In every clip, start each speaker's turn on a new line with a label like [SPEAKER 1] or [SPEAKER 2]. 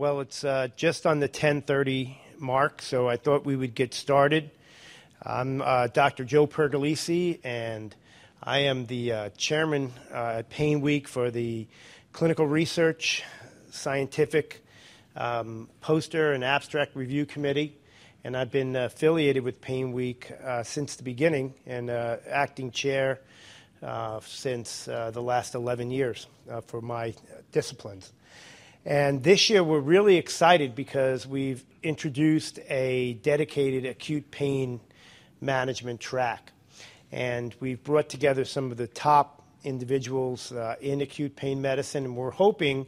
[SPEAKER 1] Well, it's uh, just on the 10:30 mark, so I thought we would get started. I'm uh, Dr. Joe Pergolizzi, and I am the uh, chairman uh, at Pain Week for the Clinical Research Scientific um, Poster and Abstract Review Committee. And I've been affiliated with Pain Week uh, since the beginning and uh, acting chair since the last 11 years for my disciplines. And this year, we're really excited because we've introduced a dedicated acute pain management track. And we've brought together some of the top individuals uh, in acute pain medicine, and we're hoping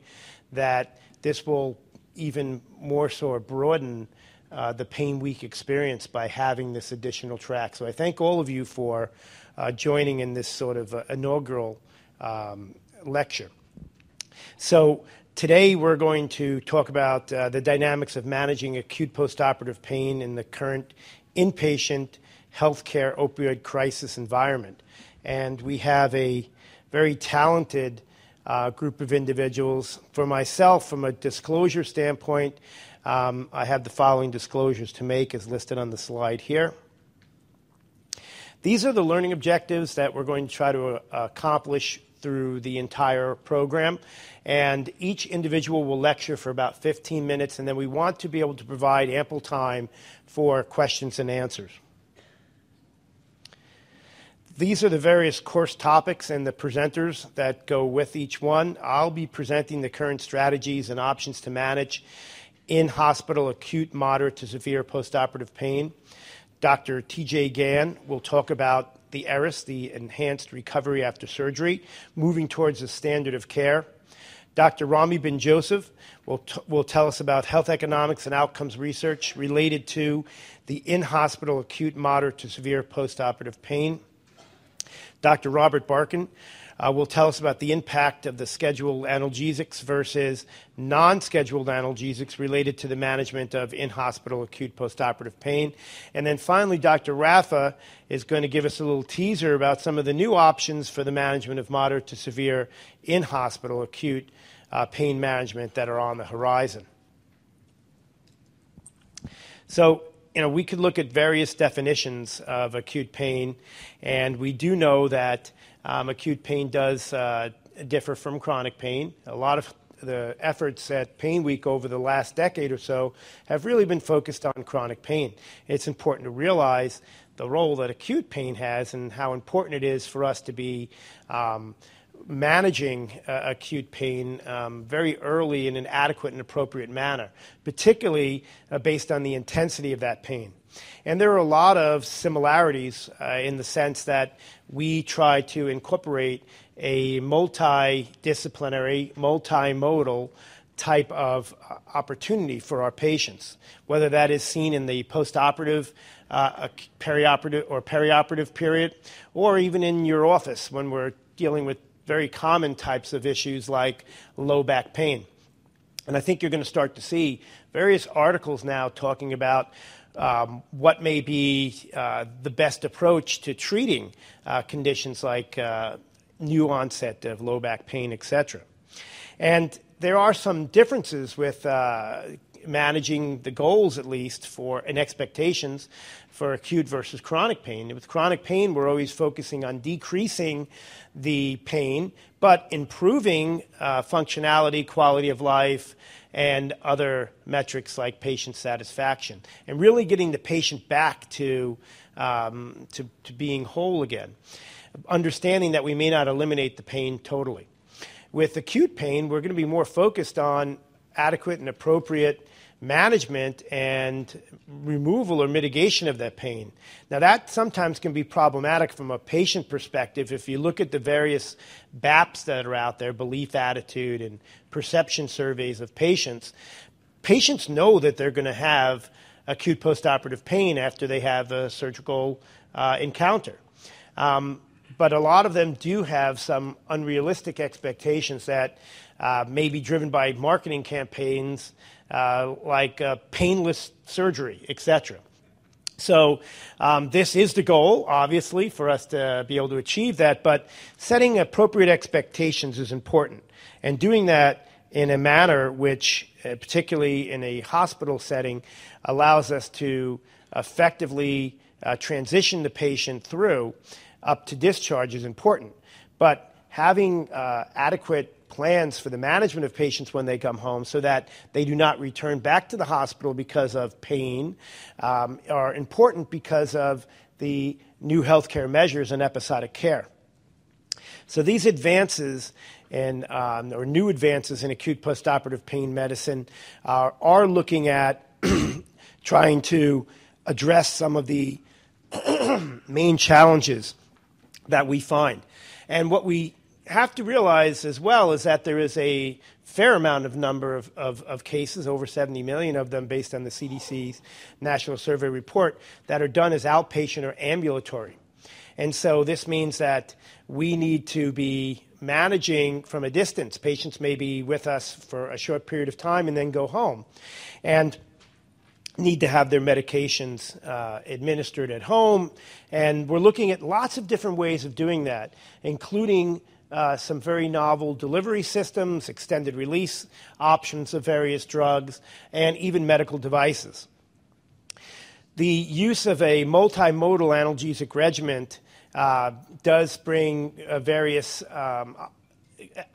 [SPEAKER 1] that this will even more so broaden uh, the Pain Week experience by having this additional track. So I thank all of you for uh, joining in this sort of inaugural um, lecture. So Today, we're going to talk about uh, the dynamics of managing acute postoperative pain in the current inpatient healthcare opioid crisis environment. And we have a very talented uh, group of individuals. For myself, from a disclosure standpoint, um, I have the following disclosures to make as listed on the slide here. These are the learning objectives that we're going to try to uh, accomplish through the entire program. And each individual will lecture for about 15 minutes, and then we want to be able to provide ample time for questions and answers. These are the various course topics and the presenters that go with each one. I'll be presenting the current strategies and options to manage in hospital acute, moderate to severe postoperative pain. Dr. TJ Gan will talk about the ERAS, the Enhanced Recovery After Surgery, moving towards the standard of care. Dr. Rami Ben Joseph will, tell us about health economics and outcomes research related to the in hospital acute, moderate to severe postoperative pain. Dr. Robert Barkin uh, will tell us about the impact of the scheduled analgesics versus non scheduled analgesics related to the management of in hospital acute postoperative pain. And then finally, Dr. Raffa is going to give us a little teaser about some of the new options for the management of moderate to severe in hospital acute uh, pain management that are on the horizon. So, you know, we could look at various definitions of acute pain, and we do know that acute pain does uh, differ from chronic pain. A lot of the efforts at Pain Week over the last decade or so have really been focused on chronic pain. It's important to realize the role that acute pain has and how important it is for us to be um, managing uh, acute pain um, very early in an adequate and appropriate manner, particularly uh, based on the intensity of that pain. And there are a lot of similarities uh, in the sense that we try to incorporate a multidisciplinary, multimodal type of uh, opportunity for our patients, whether that is seen in the postoperative, uh, perioperative, or perioperative period, or even in your office when we're dealing with very common types of issues like low back pain. And I think you're going to start to see various articles now talking about um, what may be uh, the best approach to treating uh, conditions like uh, new onset of low back pain, etc. And there are some differences with uh, managing the goals, at least, for and expectations for acute versus chronic pain. With chronic pain, we're always focusing on decreasing the pain, but improving uh, functionality, quality of life, and other metrics like patient satisfaction, and really getting the patient back to, um, to, to being whole again. Understanding that we may not eliminate the pain totally. With acute pain, we're going to be more focused on adequate and appropriate management and removal or mitigation of that pain. Now, that sometimes can be problematic from a patient perspective. If you look at the various BAPs that are out there, belief, attitude, and perception surveys of patients, patients know that they're going to have acute postoperative pain after they have a surgical uh, encounter. Um, but a lot of them do have some unrealistic expectations that uh, may be driven by marketing campaigns uh, like uh, painless surgery, etc. So, um, this is the goal, obviously, for us to be able to achieve that, but setting appropriate expectations is important. And doing that in a manner which uh, particularly in a hospital setting, allows us to effectively uh, transition the patient through up to discharge is important. But having uh, adequate plans for the management of patients when they come home so that they do not return back to the hospital because of pain um, are important because of the new healthcare measures and episodic care. So these advances in, um, or new advances in acute postoperative pain medicine are looking at trying to address some of the main challenges that we find. And what we have to realize as well is that there is a fair amount of number of, of, of, cases, over 70 million of them based on the CDC's National Survey report, that are done as outpatient or ambulatory. And so this means that we need to be managing from a distance. Patients may be with us for a short period of time and then go home. And need to have their medications uh, administered at home. And we're looking at lots of different ways of doing that, including some very novel delivery systems, extended release options of various drugs, and even medical devices. The use of a multimodal analgesic regimen uh, does bring uh, various um,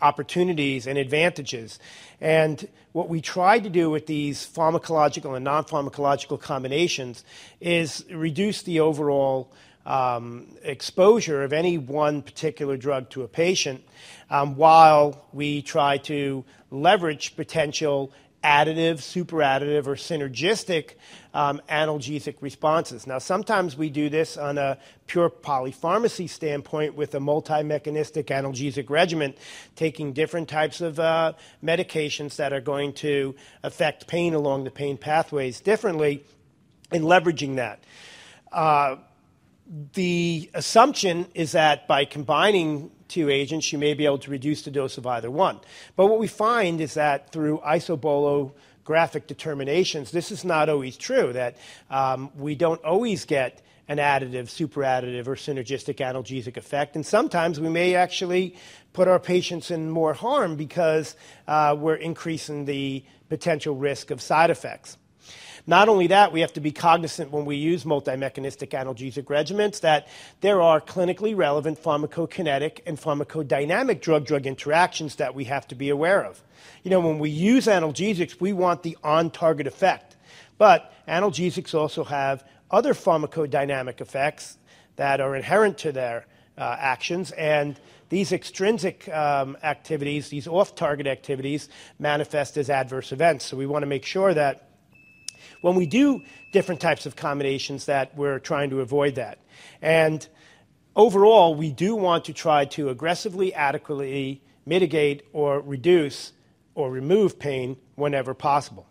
[SPEAKER 1] opportunities and advantages. And what we try to do with these pharmacological and non pharmacological combinations is reduce the overall um, exposure of any one particular drug to a patient um, while we try to leverage potential additive, superadditive, or synergistic um, analgesic responses. Now, sometimes we do this on a pure polypharmacy standpoint with a multi mechanistic analgesic regimen, taking different types of uh, medications that are going to affect pain along the pain pathways differently and leveraging that. Uh, the assumption is that by combining two agents, you may be able to reduce the dose of either one. But what we find is that through isobolographic determinations, this is not always true, that um, we don't always get an additive, superadditive, or synergistic analgesic effect. And sometimes we may actually put our patients in more harm because uh, we're increasing the potential risk of side effects. Not only that, we have to be cognizant when we use multi-mechanistic analgesic regimens that there are clinically relevant pharmacokinetic and pharmacodynamic drug-drug interactions that we have to be aware of. You know, when we use analgesics, we want the on-target effect. But analgesics also have other pharmacodynamic effects that are inherent to their uh, actions, and these extrinsic um, activities, these off target activities, manifest as adverse events. So we want to make sure that when we do different types of combinations that we're trying to avoid that. And overall, we do want to try to aggressively, adequately mitigate or reduce or remove pain whenever possible.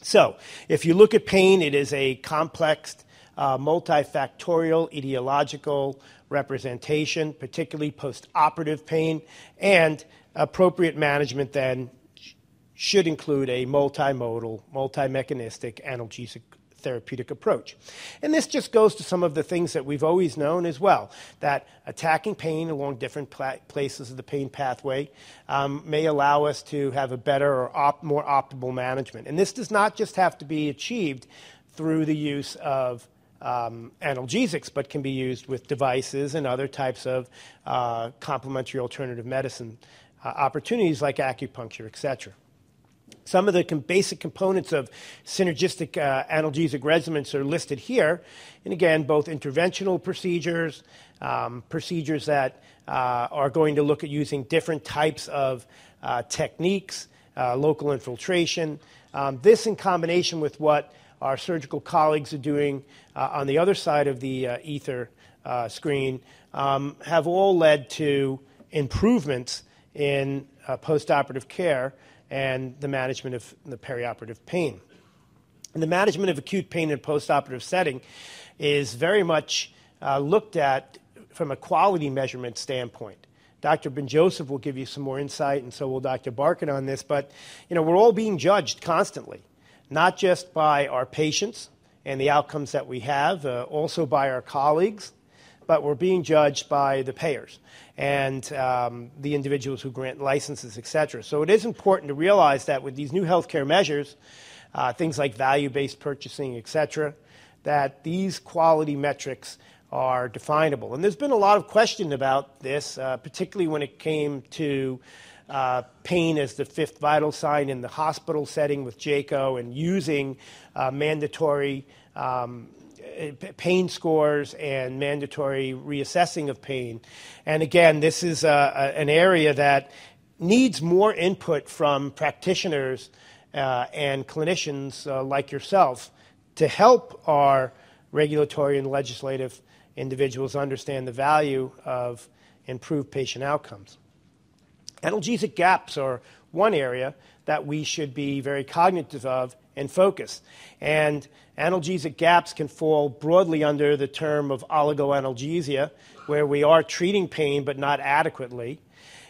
[SPEAKER 1] So, if you look at pain, it is a complex, uh, multifactorial, etiological representation, particularly post operative pain, and appropriate management then should include a multimodal, multi-mechanistic analgesic therapeutic approach. And this just goes to some of the things that we've always known as well that attacking pain along different pla- places of the pain pathway um, may allow us to have a better or op- more optimal management. And this does not just have to be achieved through the use of um, analgesics, but can be used with devices and other types of uh, complementary alternative medicine uh, opportunities like acupuncture, et cetera. Some of the basic components of synergistic uh, analgesic regimens are listed here. And again, both interventional procedures, um, procedures that uh, are going to look at using different types of uh, techniques, uh, local infiltration. Um, this, in combination with what our surgical colleagues are doing uh, on the other side of the uh, ether screen, um, have all led to improvements in postoperative care and the management of the perioperative pain. And the management of acute pain in a postoperative setting is very much uh, looked at from a quality measurement standpoint. Dr. Ben Joseph will give you some more insight, and so will Dr. Barkin on this. But you know, we're all being judged constantly, not just by our patients and the outcomes that we have, uh, also by our colleagues, but we're being judged by the payers and um, the individuals who grant licenses, et cetera. So it is important to realize that with these new healthcare measures, uh, things like value-based purchasing, et cetera, that these quality metrics are definable. And there's been a lot of question about this, uh, particularly when it came to uh, pain as the fifth vital sign in the hospital setting with JCAHO and using uh, mandatory um, pain scores and mandatory reassessing of pain. And again, this is uh, an area that needs more input from practitioners uh, and clinicians uh, like yourself to help our regulatory and legislative individuals understand the value of improved patient outcomes. Analgesic gaps are one area that we should be very cognitive of and focus. And analgesic gaps can fall broadly under the term of oligoanalgesia, where we are treating pain but not adequately.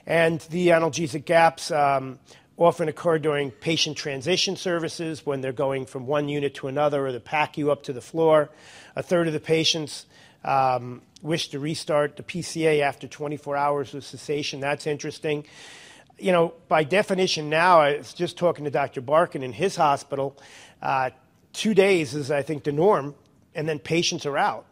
[SPEAKER 1] And the analgesic gaps um, often occur during patient transition services when they're going from one unit to another or the you up to the floor. A third of the patients um, wish to restart the PCA after 24 hours of cessation. That's interesting. You know, by definition now, I was just talking to Dr. Barkin in his hospital. Uh, two days is, I think, the norm, and then patients are out.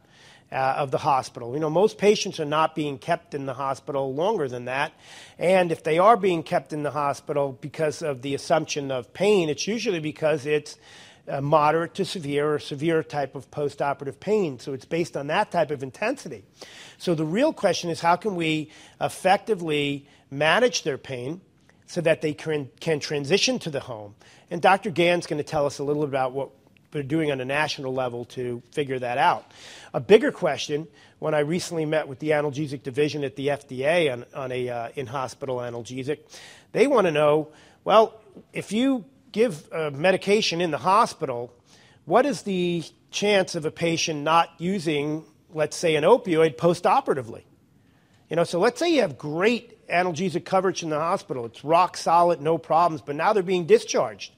[SPEAKER 1] Uh, of the hospital. You know, most patients are not being kept in the hospital longer than that. And if they are being kept in the hospital because of the assumption of pain, it's usually because it's moderate to severe or severe type of postoperative pain. So it's based on that type of intensity. So the real question is how can we effectively manage their pain so that they can, can transition to the home? And Dr. Gan's going to tell us a little about what we're doing on a national level to figure that out. A bigger question, when I recently met with the analgesic division at the FDA on, on a uh, in-hospital analgesic, they want to know, well, if you give a medication in the hospital, what is the chance of a patient not using, let's say, an opioid postoperatively? You know, so let's say you have great analgesic coverage in the hospital. It's rock solid, no problems, but now they're being discharged.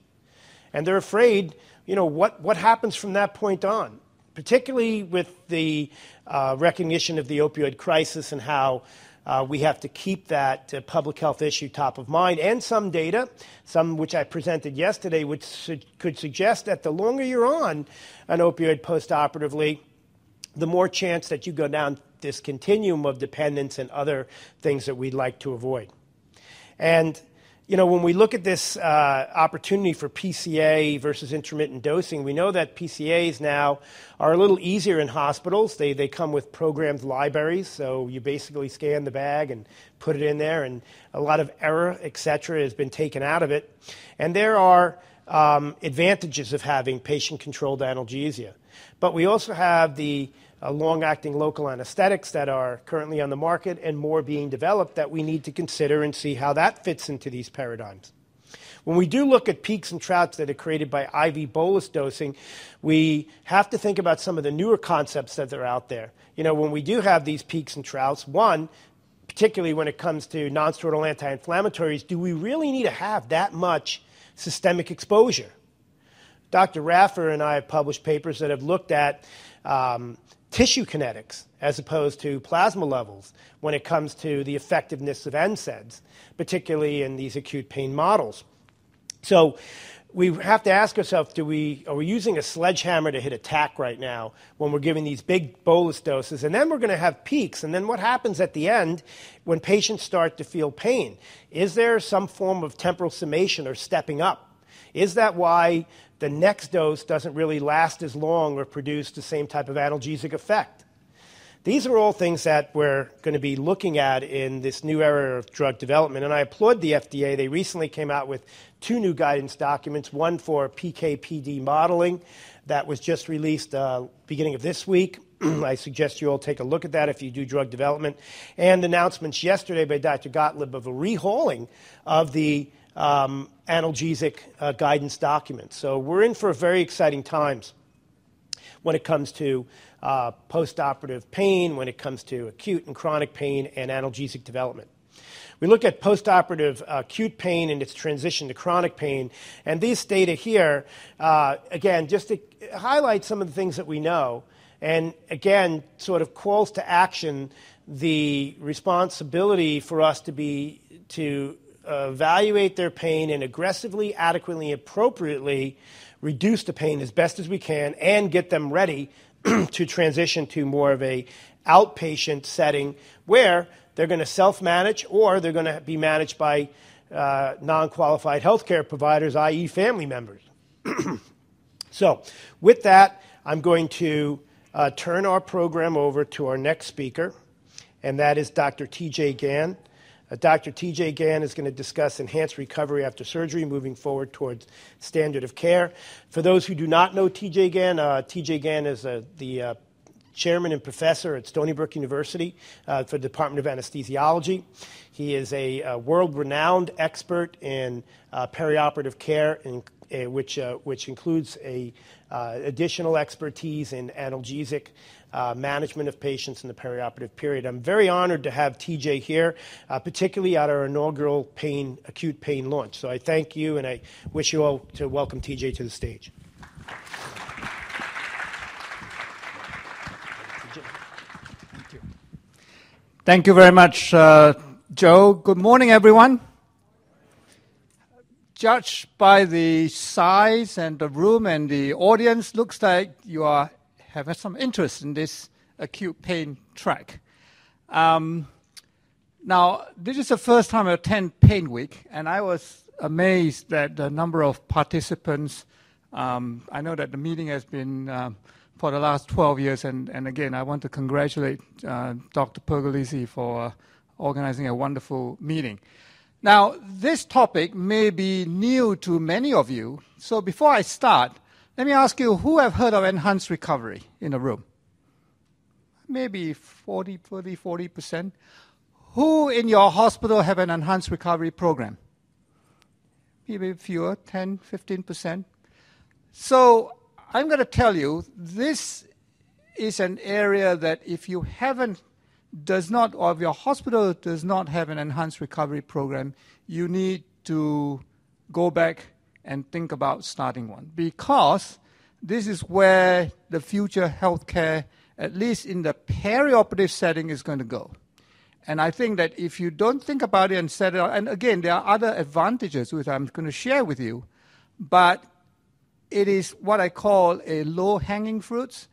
[SPEAKER 1] And they're afraid, you know, what, what happens from that point on? Particularly with the uh, recognition of the opioid crisis and how uh, we have to keep that uh, public health issue top of mind. And some data, some which I presented yesterday, which su- could suggest that the longer you're on an opioid postoperatively, the more chance that you go down this continuum of dependence and other things that we'd like to avoid. And you know, when we look at this uh, opportunity for PCA versus intermittent dosing, we know that PCAs now are a little easier in hospitals. They, they come with programmed libraries, so you basically scan the bag and put it in there, and a lot of error, et cetera, has been taken out of it. And there are um, advantages of having patient controlled analgesia. But we also have the uh, long acting local anesthetics that are currently on the market and more being developed that we need to consider and see how that fits into these paradigms. When we do look at peaks and troughs that are created by IV bolus dosing, we have to think about some of the newer concepts that are out there. You know, when we do have these peaks and troughs, one, particularly when it comes to nonsteroidal anti-inflammatories, do we really need to have that much systemic exposure? Dr. Raffa and I have published papers that have looked at um, tissue kinetics as opposed to plasma levels when it comes to the effectiveness of NSAIDs, particularly in these acute pain models. So we have to ask ourselves, do we, are we using a sledgehammer to hit a tack right now when we're giving these big bolus doses? And then we're going to have peaks. And then what happens at the end when patients start to feel pain? Is there some form of temporal summation or stepping up? Is that why the next dose doesn't really last as long or produce the same type of analgesic effect. These are all things that we're going to be looking at in this new era of drug development. And I applaud the FDA. They recently came out with two new guidance documents one for PKPD modeling that was just released uh, beginning of this week. I suggest you all take a look at that if you do drug development. And announcements yesterday by Dr. Gottlieb of a rehauling of the um, analgesic uh, guidance documents. So we're in for very exciting times when it comes to uh, postoperative pain, when it comes to acute and chronic pain, and analgesic development. We look at postoperative acute pain and its transition to chronic pain, and these data here, uh, again, just to highlight some of the things that we know. and again, sort of calls to action the responsibility for us to be to evaluate their pain and aggressively, adequately, appropriately reduce the pain as best as we can and get them ready to transition to more of a outpatient setting where they're going to self-manage or they're going to be managed by uh, non-qualified healthcare providers, i.e., family members. so, with that, I'm going to uh, turn our program over to our next speaker, and that is Dr. T.J. Gan. Uh, Dr. T.J. Gan is going to discuss enhanced recovery after surgery, moving forward towards standard of care. For those who do not know T.J. Gan, uh, T.J. Gan is uh, the uh, chairman and professor at Stony Brook University uh, for the Department of Anesthesiology. He is a, a world renowned expert in uh, perioperative care, in, uh, which, uh, which includes a, uh, additional expertise in analgesic uh, management of patients in the perioperative period. I'm very honored to have TJ here, particularly at our inaugural pain, acute pain launch. So I thank you and I wish you all to welcome TJ to the stage.
[SPEAKER 2] Thank you Thank you very much, uh, Joe. Good morning, everyone. Judged by the size and the room and the audience, looks like you are have had some interest in this acute pain track. Um, now, this is the first time I attend Pain Week, and I was amazed at the number of participants. Um, I know that the meeting has been um, for the last 12 years. And, and again, I want to congratulate uh, Dr. Pergolizzi for uh, organizing a wonderful meeting. Now, this topic may be new to many of you. So before I start, let me ask you who have heard of enhanced recovery in the room? Maybe 40, 30, 40%. Who in your hospital have an enhanced recovery program? Maybe fewer, 10, 15%. So I'm going to tell you this is an area that if you haven't, does not, or if your hospital does not have an enhanced recovery program, you need to go back and think about starting one because this is where the future healthcare, at least in the perioperative setting, is going to go. And I think that if you don't think about it and set it up, and again, there are other advantages which I'm going to share with you, but it is what I call a low hanging fruits.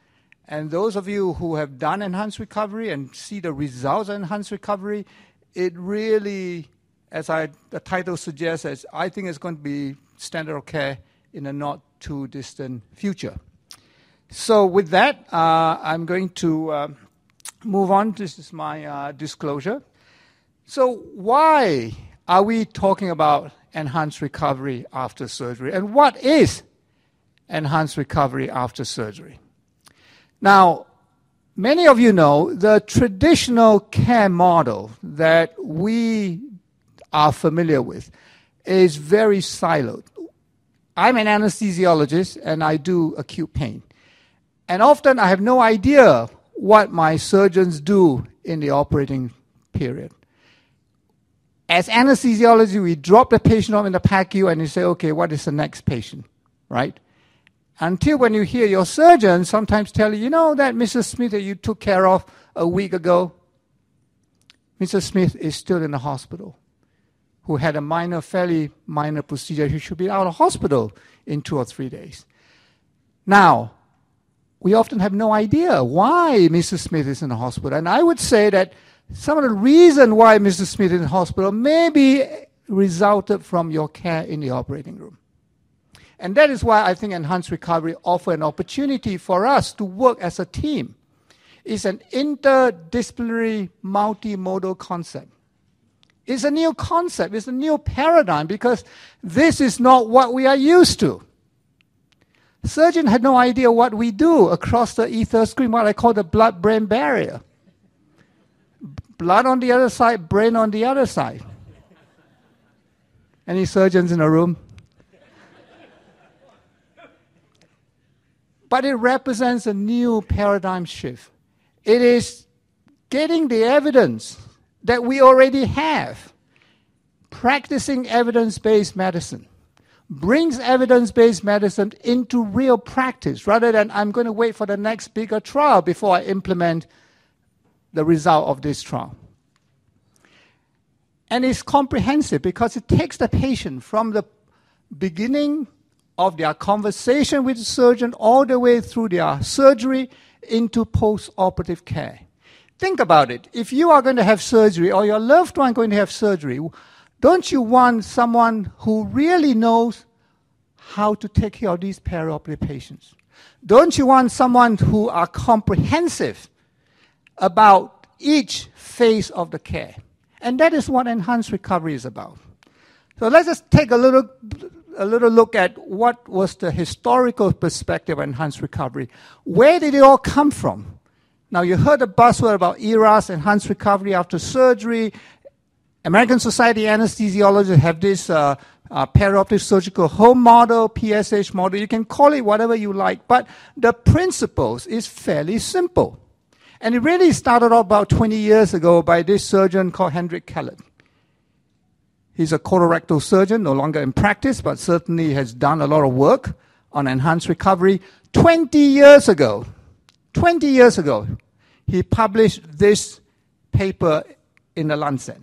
[SPEAKER 2] And those of you who have done enhanced recovery and see the results of enhanced recovery, it really, as I, the title suggests, I think it's going to be standard of care in a not too distant future. So, with that, uh, I'm going to uh, move on. This is my uh, disclosure. So, why are we talking about enhanced recovery after surgery? And what is enhanced recovery after surgery. Now, many of you know the traditional care model that we are familiar with is very siloed. I'm an anesthesiologist and I do acute pain. And often I have no idea what my surgeons do in the operating period. As anesthesiology, we drop the patient off in the PACU and you say, okay, what is the next patient, right? Until when you hear your surgeon sometimes tell you, you know that Mrs. Smith that you took care of a week ago, Mrs. Smith is still in the hospital, who had a minor, fairly minor procedure. He should be out of hospital in two or three days. Now, we often have no idea why Mrs. Smith is in the hospital. And I would say that some of the reason why Mrs. Smith is in hospital may be resulted from your care in the operating room. And that is why I think enhanced recovery offer an opportunity for us to work as a team. It's an interdisciplinary, multimodal concept. It's a new concept, it's a new paradigm because this is not what we are used to. Surgeon had no idea what we do across the ether screen, what I call the blood brain barrier. Blood on the other side, brain on the other side. Any surgeons in the room? but it represents a new paradigm shift. It is getting the evidence that we already have, practicing evidence based medicine, brings evidence based medicine into real practice rather than I'm going to wait for the next bigger trial before I implement the result of this trial. And it's comprehensive because it takes the patient from the beginning of their conversation with the surgeon all the way through their surgery into post operative care. Think about it. If you are going to have surgery or your loved one going to have surgery, don't you want someone who really knows how to take care of these perioperative patients? Don't you want someone who are comprehensive about each phase of the care? And that is what enhanced recovery is about. So let's just take a little, a little look at what was the historical perspective of enhanced recovery. Where did it all come from? Now, you heard the buzzword about ERAS, enhanced recovery after surgery. American Society Anesthesiologists have this uh, uh, perioperative surgical home model, PSH model. You can call it whatever you like, but the principles is fairly simple. And it really started off about 20 years ago by this surgeon called Hendrik Kehlet. He's a colorectal surgeon, no longer in practice, but certainly has done a lot of work on enhanced recovery. 20 years ago, 20 years ago, he published this paper in the Lancet.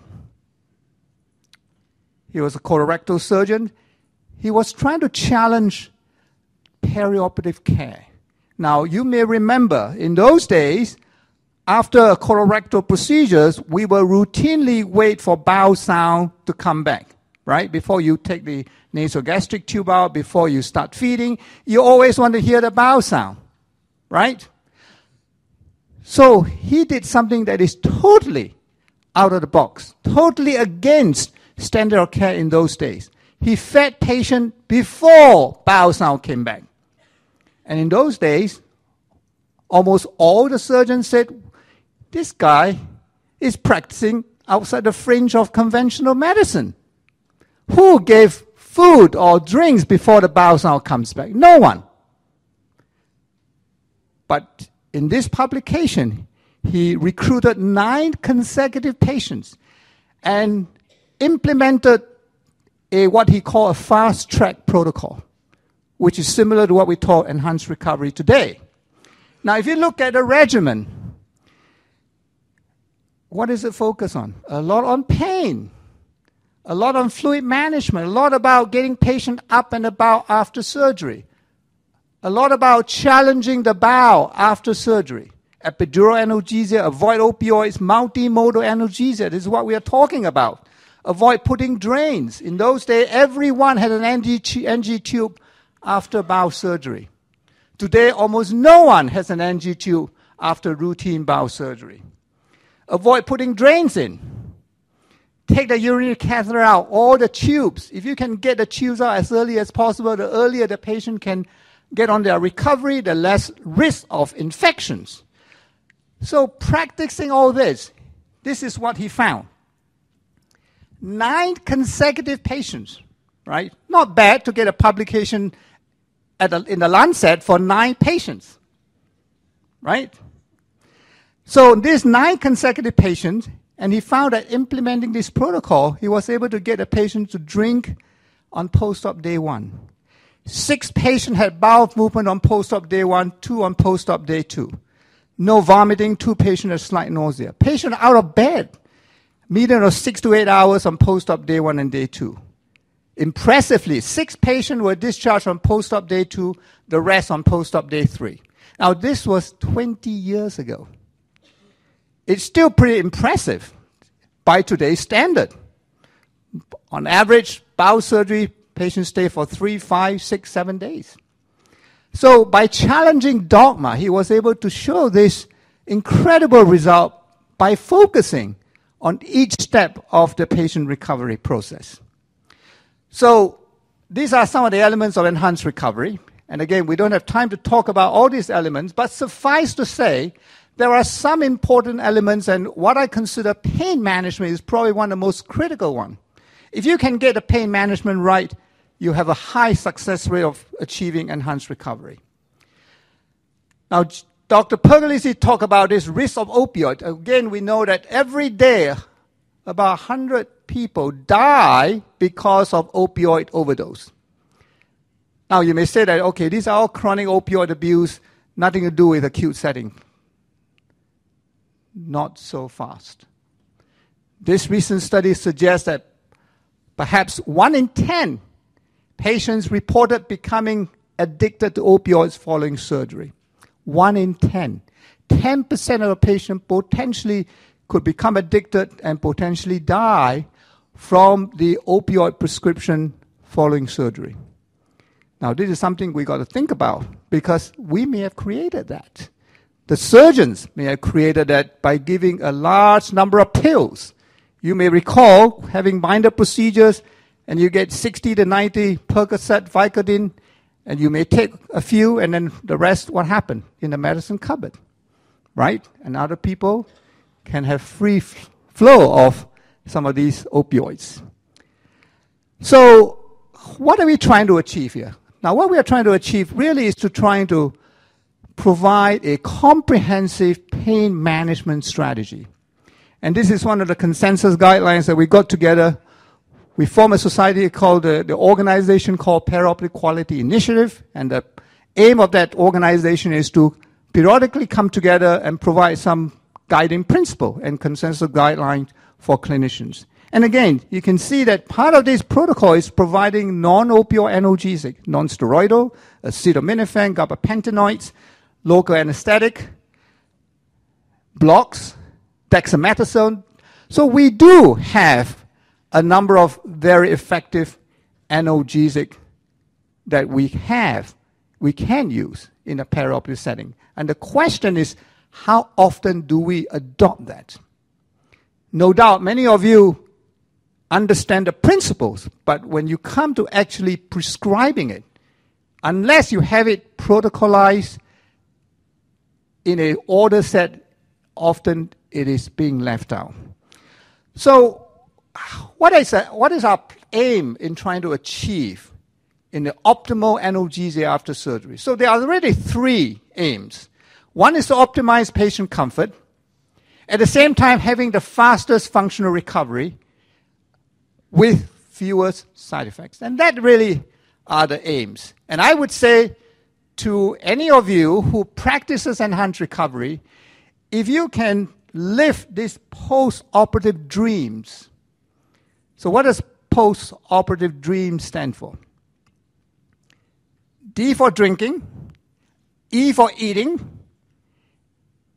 [SPEAKER 2] He was a colorectal surgeon. He was trying to challenge perioperative care. Now, you may remember in those days, after colorectal procedures, we will routinely wait for bowel sound to come back, right? Before you take the nasogastric tube out, before you start feeding, you always want to hear the bowel sound, right? So he did something that is totally out of the box, totally against standard of care in those days. He fed patient before bowel sound came back. And in those days, almost all the surgeons said this guy is practicing outside the fringe of conventional medicine. Who gave food or drinks before the bowel sound comes back? No one. But in this publication, he recruited nine consecutive patients and implemented a what he called a fast track protocol, which is similar to what we call enhanced recovery today. Now, if you look at the regimen, what does it focus on? A lot on pain, a lot on fluid management, a lot about getting patient up and about after surgery, a lot about challenging the bowel after surgery. Epidural analgesia, avoid opioids, multimodal analgesia. This is what we are talking about. Avoid putting drains. In those days, everyone had an NG, NG tube after bowel surgery. Today, almost no one has an NG tube after routine bowel surgery. Avoid putting drains in. Take the urinary catheter out, all the tubes. If you can get the tubes out as early as possible, the earlier the patient can get on their recovery, the less risk of infections. So, practicing all this, this is what he found. Nine consecutive patients, right? Not bad to get a publication in the Lancet for nine patients, right? So these nine consecutive patients, and he found that implementing this protocol, he was able to get a patient to drink on post-op day one. Six patients had bowel movement on post-op day one, two on post-op day two. No vomiting, two patients had slight nausea. Patient out of bed, median of six to eight hours on post-op day one and day two. Impressively, six patients were discharged on post-op day two, the rest on post-op day three. Now, this was 20 years ago it's still pretty impressive by today's standard. On average, bowel surgery patients stay for three, five, six, seven days. So by challenging dogma, he was able to show this incredible result by focusing on each step of the patient recovery process. So these are some of the elements of enhanced recovery. And again, we don't have time to talk about all these elements, but suffice to say there are some important elements, and what I consider pain management is probably one of the most critical one. If you can get the pain management right, you have a high success rate of achieving enhanced recovery. Now, Dr. Pergolizzi talked about this risk of opioid. Again, we know that every day about 100 people die because of opioid overdose. Now, you may say that, okay, these are all chronic opioid abuse, nothing to do with acute setting. Not so fast. This recent study suggests that perhaps one in 10 patients reported becoming addicted to opioids following surgery. One in 10. 10% of a patient potentially could become addicted and potentially die from the opioid prescription following surgery. Now, this is something we got to think about because we may have created that. The surgeons may have created that by giving a large number of pills. You may recall having minor procedures and you get 60 to 90 Percocet, Vicodin, and you may take a few and then the rest, what happened? In the medicine cupboard, right? And other people can have free f- flow of some of these opioids. So, what are we trying to achieve here? Now, what we are trying to achieve really is to trying to provide a comprehensive pain management strategy. And this is one of the consensus guidelines that we got together. We form a society called the, the organization called Perioperative Quality Initiative, and the aim of that organization is to periodically come together and provide some guiding principle and consensus guidelines for clinicians. And again, you can see that part of this protocol is providing non-opioid analgesic, non-steroidal, acetaminophen, gabapentinoids, local anesthetic, blocks, dexamethasone. So we do have a number of very effective analgesic that we have, we can use in a perioperative setting. And the question is, how often do we adopt that? No doubt many of you understand the principles, but when you come to actually prescribing it, unless you have it protocolized in a order set, often it is being left out. So, what is, a, what is our aim in trying to achieve in the optimal analgesia after surgery? So, there are really three aims. One is to optimize patient comfort, at the same time, having the fastest functional recovery with fewest side effects. And that really are the aims. And I would say to any of you who practices enhanced recovery, if you can live these post-operative dreams. So what does post-operative dream stand for? D for drinking, E for eating,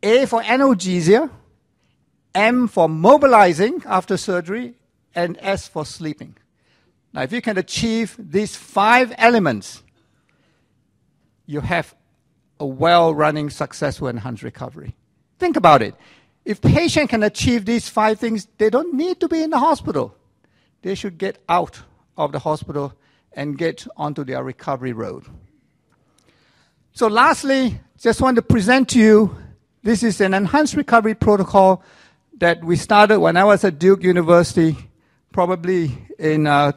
[SPEAKER 2] A for analgesia, M for mobilizing after surgery, and S for sleeping. Now, if you can achieve these five elements, you have a well running, successful, enhanced recovery. Think about it. If patient can achieve these five things, they don't need to be in the hospital. They should get out of the hospital and get onto their recovery road. So, lastly, just want to present to you this is an enhanced recovery protocol that we started when I was at Duke University, probably in uh,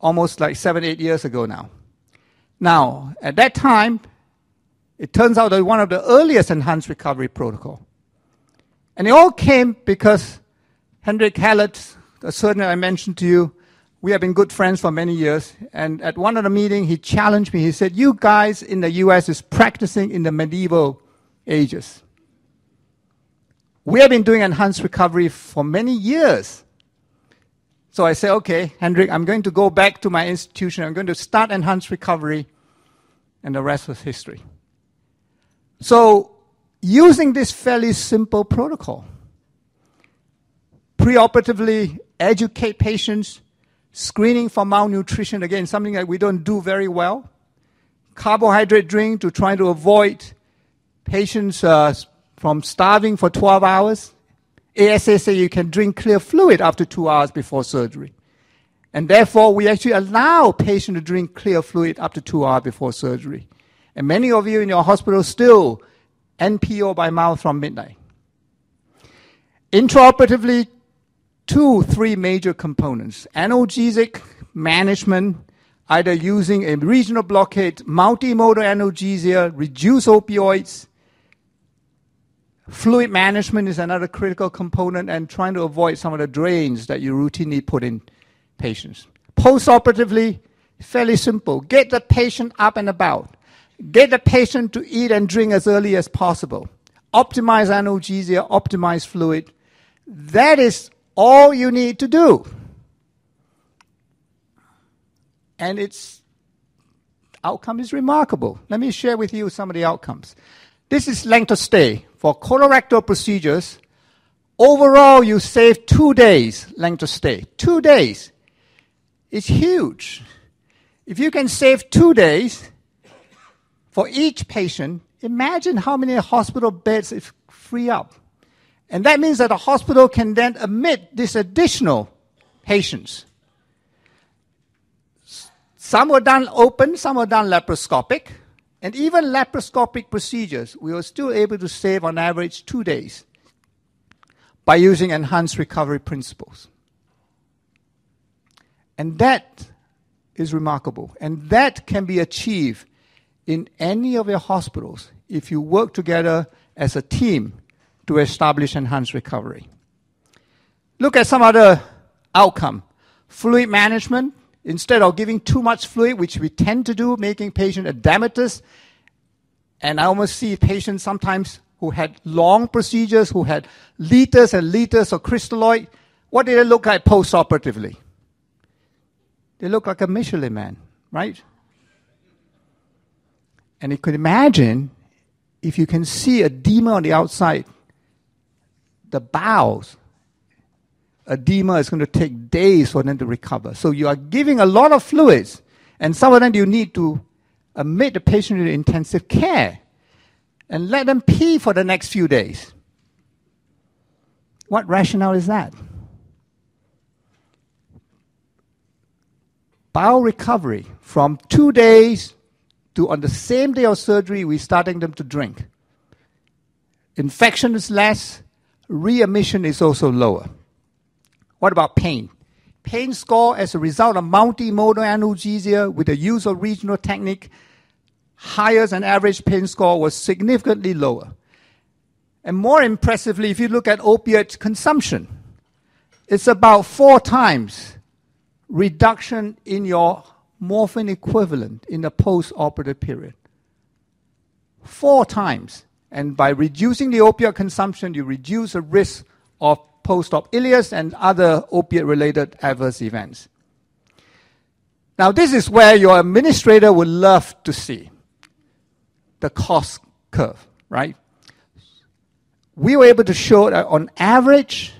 [SPEAKER 2] almost like seven, eight years ago now. Now, at that time, it turns out that one of the earliest enhanced recovery protocol. And it all came because Hendrik Kehlet, Uh, the surgeon I mentioned to you, we have been good friends for many years. And at one of the meetings, he challenged me. He said, You guys in the US is practicing in the medieval ages. We have been doing enhanced recovery for many years. So I said, okay, Hendrik, I'm going to go back to my institution. I'm going to start enhanced recovery, and the rest was history. So, using this fairly simple protocol, preoperatively educate patients, screening for malnutrition, again, something that we don't do very well, carbohydrate drink to try to avoid patients uh, from starving for 12 hours. ASA say you can drink clear fluid after two hours before surgery. And therefore, we actually allow patients to drink clear fluid up to two hours before surgery. And many of you in your hospital still NPO by mouth from midnight. Intraoperatively, two, three major components. Analgesic management, either using a regional blockade, multimodal analgesia, reduce opioids, Fluid management is another critical component and trying to avoid some of the drains that you routinely put in patients. Postoperatively, Fairly simple. Get the patient up and about. Get the patient to eat and drink as early as possible. Optimize analgesia, optimize fluid. That is all you need to do. And its outcome is remarkable. Let me share with you some of the outcomes. This is length of stay. For colorectal procedures, overall you save two days length of stay. Two days. It's huge. If you can save two days for each patient, imagine how many hospital beds it free up. And that means that a hospital can then admit these additional patients. Some were done open, some were done laparoscopic. And even laparoscopic procedures, we were still able to save on average two days by using enhanced recovery principles. And that is remarkable. And that can be achieved in any of your hospitals if you work together as a team to establish enhanced recovery. Look at some other outcome. Fluid management, instead of giving too much fluid, which we tend to do, making patient edematous, and I almost see patients sometimes who had long procedures, who had liters and liters of crystalloid. What did they look like post-operatively? They look like a Michelin man, right? And you could imagine if you can see edema on the outside, the bowels, edema is going to take days for them to recover. So you are giving a lot of fluids, and some of them you need to uh, admit the patient to intensive care and let them pee for the next few days. What rationale is that? bowel recovery from two days to on the same day of surgery, we're starting them to drink. Infection is less, readmission is also lower. What about pain? Pain score as a result of multimodal analgesia with the use of regional technique, higher than average pain score was significantly lower. And more impressively, if you look at opiate consumption, it's about four times reduction in your morphine equivalent in the post-operative period. Four times. And by reducing the opiate consumption, you reduce the risk of post-op ileus and other opiate-related adverse events. Now, this is where your administrator would love to see the cost curve, right? We were able to show that on average,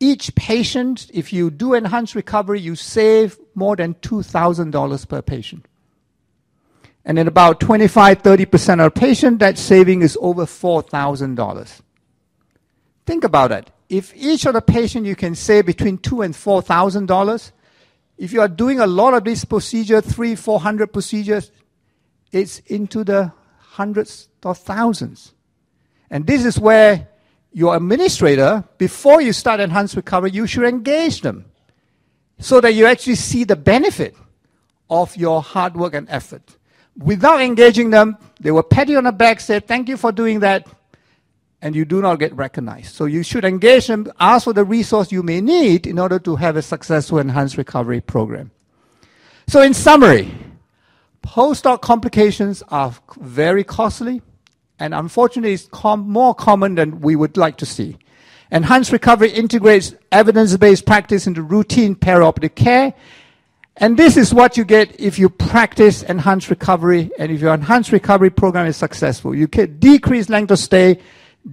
[SPEAKER 2] each patient, if you do enhanced recovery, you save more than $2,000 per patient. And in about 25, 30% of patients, that saving is over $4,000. Think about it. If each of the patient you can save between two and four thousand dollars, if you are doing a lot of these procedures, three, four hundred procedures, it's into the hundreds or thousands. And this is where your administrator, before you start enhanced recovery, you should engage them so that you actually see the benefit of your hard work and effort. Without engaging them, they will pat you on the back, say, Thank you for doing that, and you do not get recognized. So you should engage them, ask for the resource you may need in order to have a successful enhanced recovery program. So, in summary, post-op complications are very costly and unfortunately it's com- more common than we would like to see. Enhanced recovery integrates evidence-based practice into routine perioperative care, and this is what you get if you practice enhanced recovery and if your enhanced recovery program is successful. You get decreased length of stay,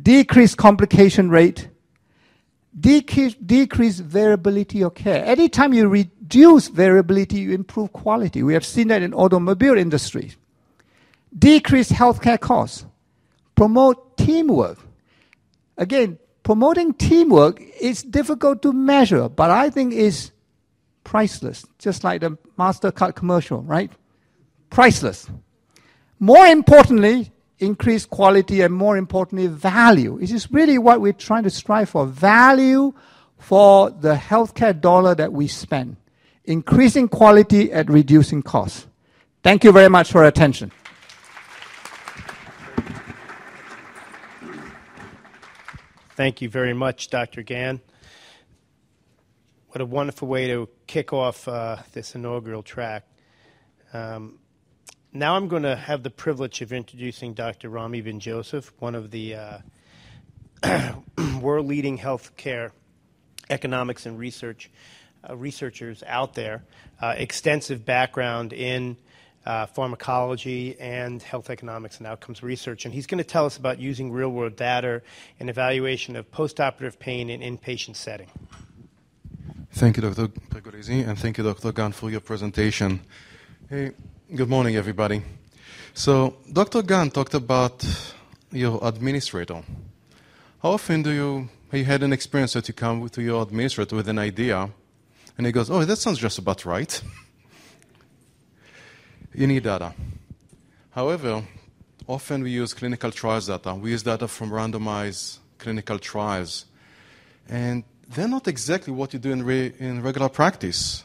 [SPEAKER 2] decreased complication rate, decrease, decreased variability of care. Anytime you reduce variability, you improve quality. We have seen that in automobile industry. Decreased healthcare costs promote teamwork. Again, promoting teamwork is difficult to measure, but I think is priceless, just like the MasterCard commercial, right? Priceless. More importantly, increased quality and more importantly, value. This is really what we're trying to strive for. Value for the healthcare dollar that we spend. Increasing quality at reducing costs. Thank you very much for your attention.
[SPEAKER 1] Thank you very much, Dr. Gan. What a wonderful way to kick off uh, this inaugural track. Um, now I'm going to have the privilege of introducing Dr. Rami Ben Joseph, one of the uh, world leading healthcare economics and research uh, researchers out there, uh, extensive background in uh, pharmacology and health economics and outcomes research. And he's going to tell us about using real world data and evaluation of postoperative pain in inpatient setting.
[SPEAKER 3] Thank you, Dr. Pergolizzi, and thank you, Dr. Gan, for your presentation. Hey, good morning, everybody. So, Dr. Gan talked about your administrator. How often do you, have you had an experience that you come to your administrator with an idea, and he goes, oh, that sounds just about right? you need data. However, often we use clinical trials data. We use data from randomized clinical trials. And they're not exactly what you do in, re- in regular practice.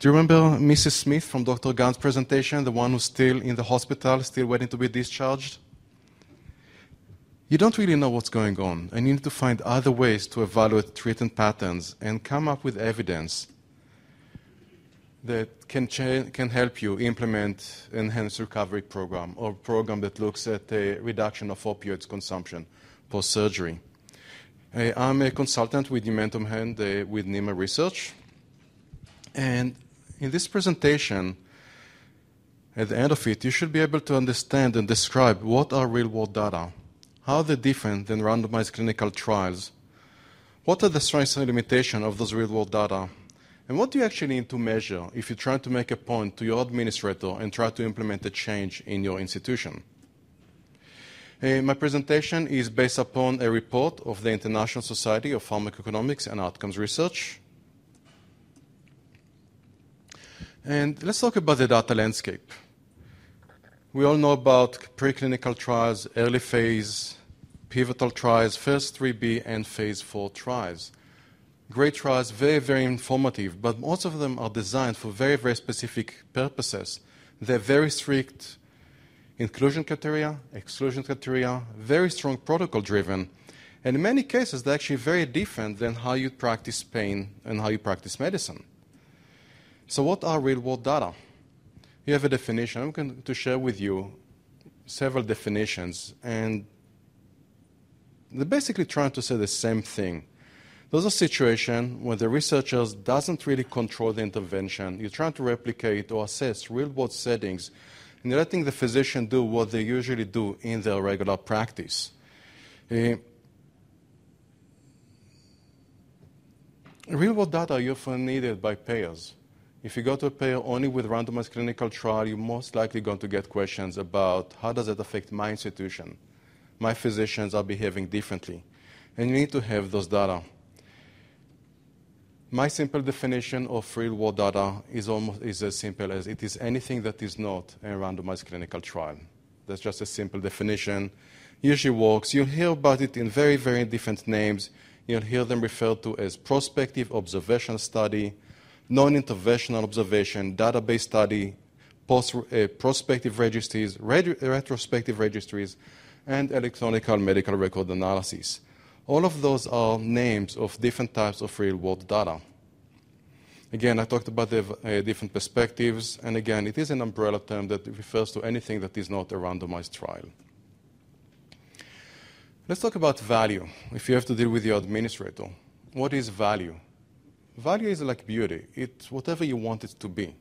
[SPEAKER 3] Do you remember Mrs. Smith from Dr. Gan's presentation, the one who's still in the hospital, still waiting to be discharged? You don't really know what's going on, and you need to find other ways to evaluate treatment patterns and come up with evidence that can, cha- can help you implement enhanced recovery program or program that looks at a reduction of opioids consumption post surgery. Uh, I'm a consultant with Momentum Hand uh, with NEMA Research. And in this presentation, at the end of it, you should be able to understand and describe what are real world data, how they're different than randomized clinical trials, what are the strengths and limitations of those real world data, and what do you actually need to measure if you're trying to make a point to your administrator and try to implement a change in your institution. Uh, my presentation is based upon a report of the International Society of Pharmacoeconomics and Outcomes Research. And let's talk about the data landscape. We all know about preclinical trials, early phase, pivotal trials, phase 3B, and phase 4 trials. Great trials, very, very informative, but most of them are designed for very, very specific purposes. They're very strict inclusion criteria, exclusion criteria, very strong protocol driven. And in many cases, they're actually very different than how you practice pain and how you practice medicine. So, what are real world data? You have a definition. I'm going to share with you several definitions, and they're basically trying to say the same thing. Those are situations where the researchers doesn't really control the intervention. You're trying to replicate or assess real world settings and letting the physician do what they usually do in their regular practice. Uh, real world data are often needed by payers. If you go to a payer only with randomized clinical trial, you're most likely going to get questions about how does it affect my institution? My physicians are behaving differently. And you need to have those data. My simple definition of real world data is almost is as simple as it is anything that is not a randomized clinical trial. That's just a simple definition. Usually works. You'll hear about it in very, very different names. You'll hear them referred to as prospective observation study, non-interventional observation, database study, post, uh, prospective registries, retrospective registries, and electronic medical record analysis. All of those are names of different types of real world data. Again, I talked about the uh, different perspectives, and again, it is an umbrella term that refers to anything that is not a randomized trial. Let's talk about value. If you have to deal with your administrator, what is value? Value is like beauty. It's whatever you want it to be.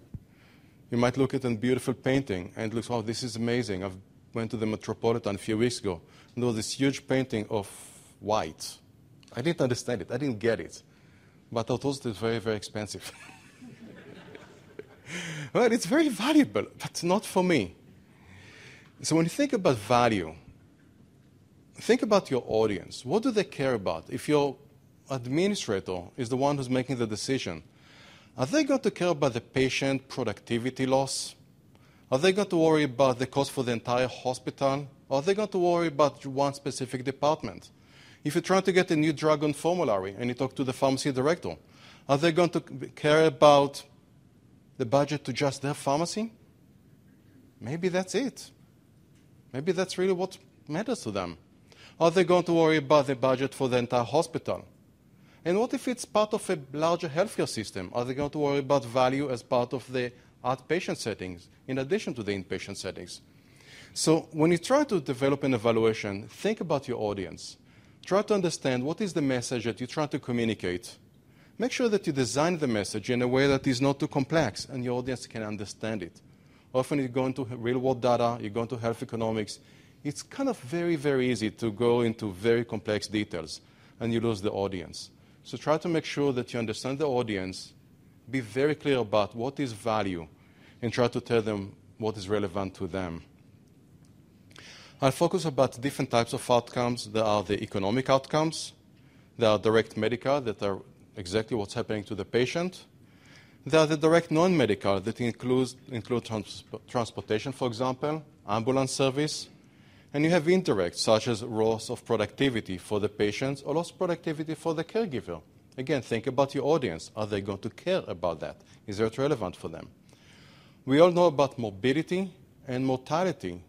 [SPEAKER 3] You might look at a beautiful painting and look, oh, this is amazing. I went to the Metropolitan a few weeks ago, and there was this huge painting of white. I didn't understand it. I didn't get it. But I thought it was very, very expensive. well, it's very valuable, but not for me. So when you think about value, think about your audience. What do they care about? If your administrator is the one who's making the decision, are they going to care about the patient productivity loss? Are they going to worry about the cost for the entire hospital? Or are they going to worry about one specific department? If you're trying to get a new drug on formulary and you talk to the pharmacy director, are they going to care about the budget to just their pharmacy? Maybe that's it. Maybe that's really what matters to them. Are they going to worry about the budget for the entire hospital? And what if it's part of a larger healthcare system? Are they going to worry about value as part of the outpatient settings in addition to the inpatient settings? So when you try to develop an evaluation, think about your audience. Try to understand what is the message that you try to communicate. Make sure that you design the message in a way that is not too complex and your audience can understand it. Often you go into real world data, you go into health economics, it's kind of very, very easy to go into very complex details and you lose the audience. So try to make sure that you understand the audience, be very clear about what is value, and try to tell them what is relevant to them. I'll focus about different types of outcomes. There are the economic outcomes, there are direct medical that are exactly what's happening to the patient. There are the direct non-medical that includes, include trans- transportation, for example, ambulance service, and you have indirect, such as loss of productivity for the patients or loss of productivity for the caregiver. Again, think about your audience. Are they going to care about that? Is that relevant for them? We all know about morbidity and mortality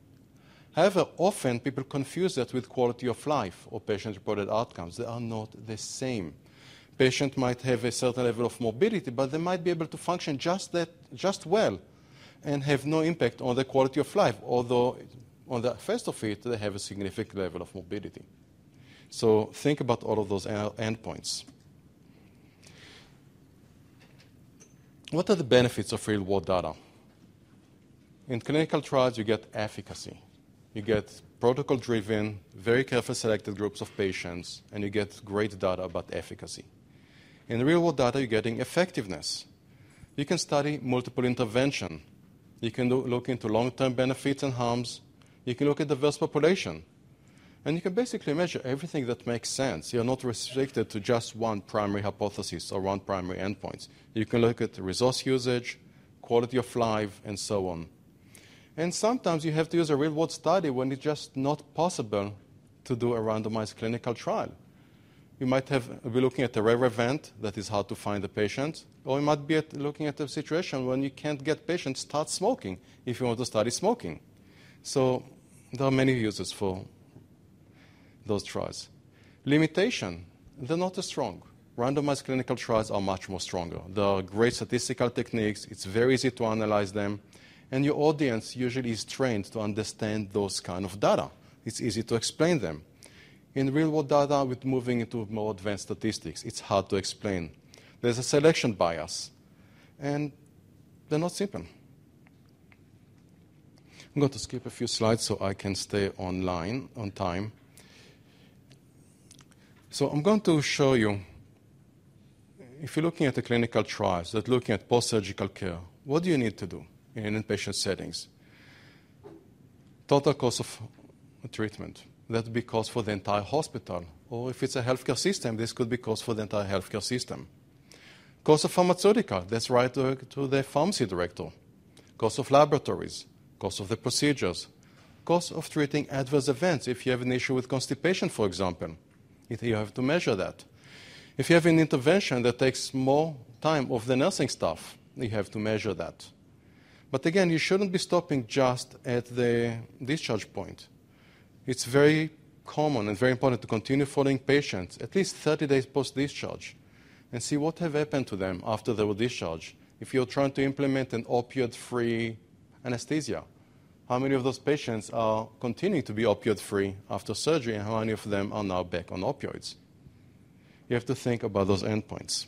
[SPEAKER 3] However, often people confuse that with quality of life or patient reported outcomes. They are not the same. Patient might have a certain level of mobility, but they might be able to function just, that, just well and have no impact on the quality of life, although on the face of it, they have a significant level of mobility. So think about all of those endpoints. What are the benefits of real world data? In clinical trials, you get efficacy you get protocol driven, very carefully selected groups of patients, and you get great data about efficacy. In real world data, you're getting effectiveness. You can study multiple intervention. You can look into long term benefits and harms. You can look at diverse population. And you can basically measure everything that makes sense. You're not restricted to just one primary hypothesis or one primary endpoint. You can look at resource usage, quality of life, and so on. And sometimes you have to use a real world study when it's just not possible to do a randomized clinical trial. You might have, be looking at a rare event that is hard to find the patient, or you might be at, looking at a situation when you can't get patients to start smoking if you want to study smoking. So there are many uses for those trials. Limitation, they're not as strong. Randomized clinical trials are much more stronger. There are great statistical techniques. It's very easy to analyze them and your audience usually is trained to understand those kind of data. It's easy to explain them. In real world data, with moving into more advanced statistics, it's hard to explain. There's a selection bias, and they're not simple. I'm going to skip a few slides so I can stay online on time. So I'm going to show you, if you're looking at the clinical trials that looking at post-surgical care, what do you need to do? In inpatient settings. Total cost of treatment. That would be cost for the entire hospital. Or if it's a healthcare system, this could be cost for the entire healthcare system. Cost of pharmaceutical, that's right to, to the pharmacy director. Cost of laboratories, cost of the procedures, cost of treating adverse events. If you have an issue with constipation, for example, you have to measure that. If you have an intervention that takes more time of the nursing staff, you have to measure that. But again, you shouldn't be stopping just at the discharge point. It's very common and very important to continue following patients at least 30 days post discharge and see what have happened to them after they were discharged. If you're trying to implement an opioid free anesthesia, how many of those patients are continuing to be opioid free after surgery and how many of them are now back on opioids? You have to think about those endpoints.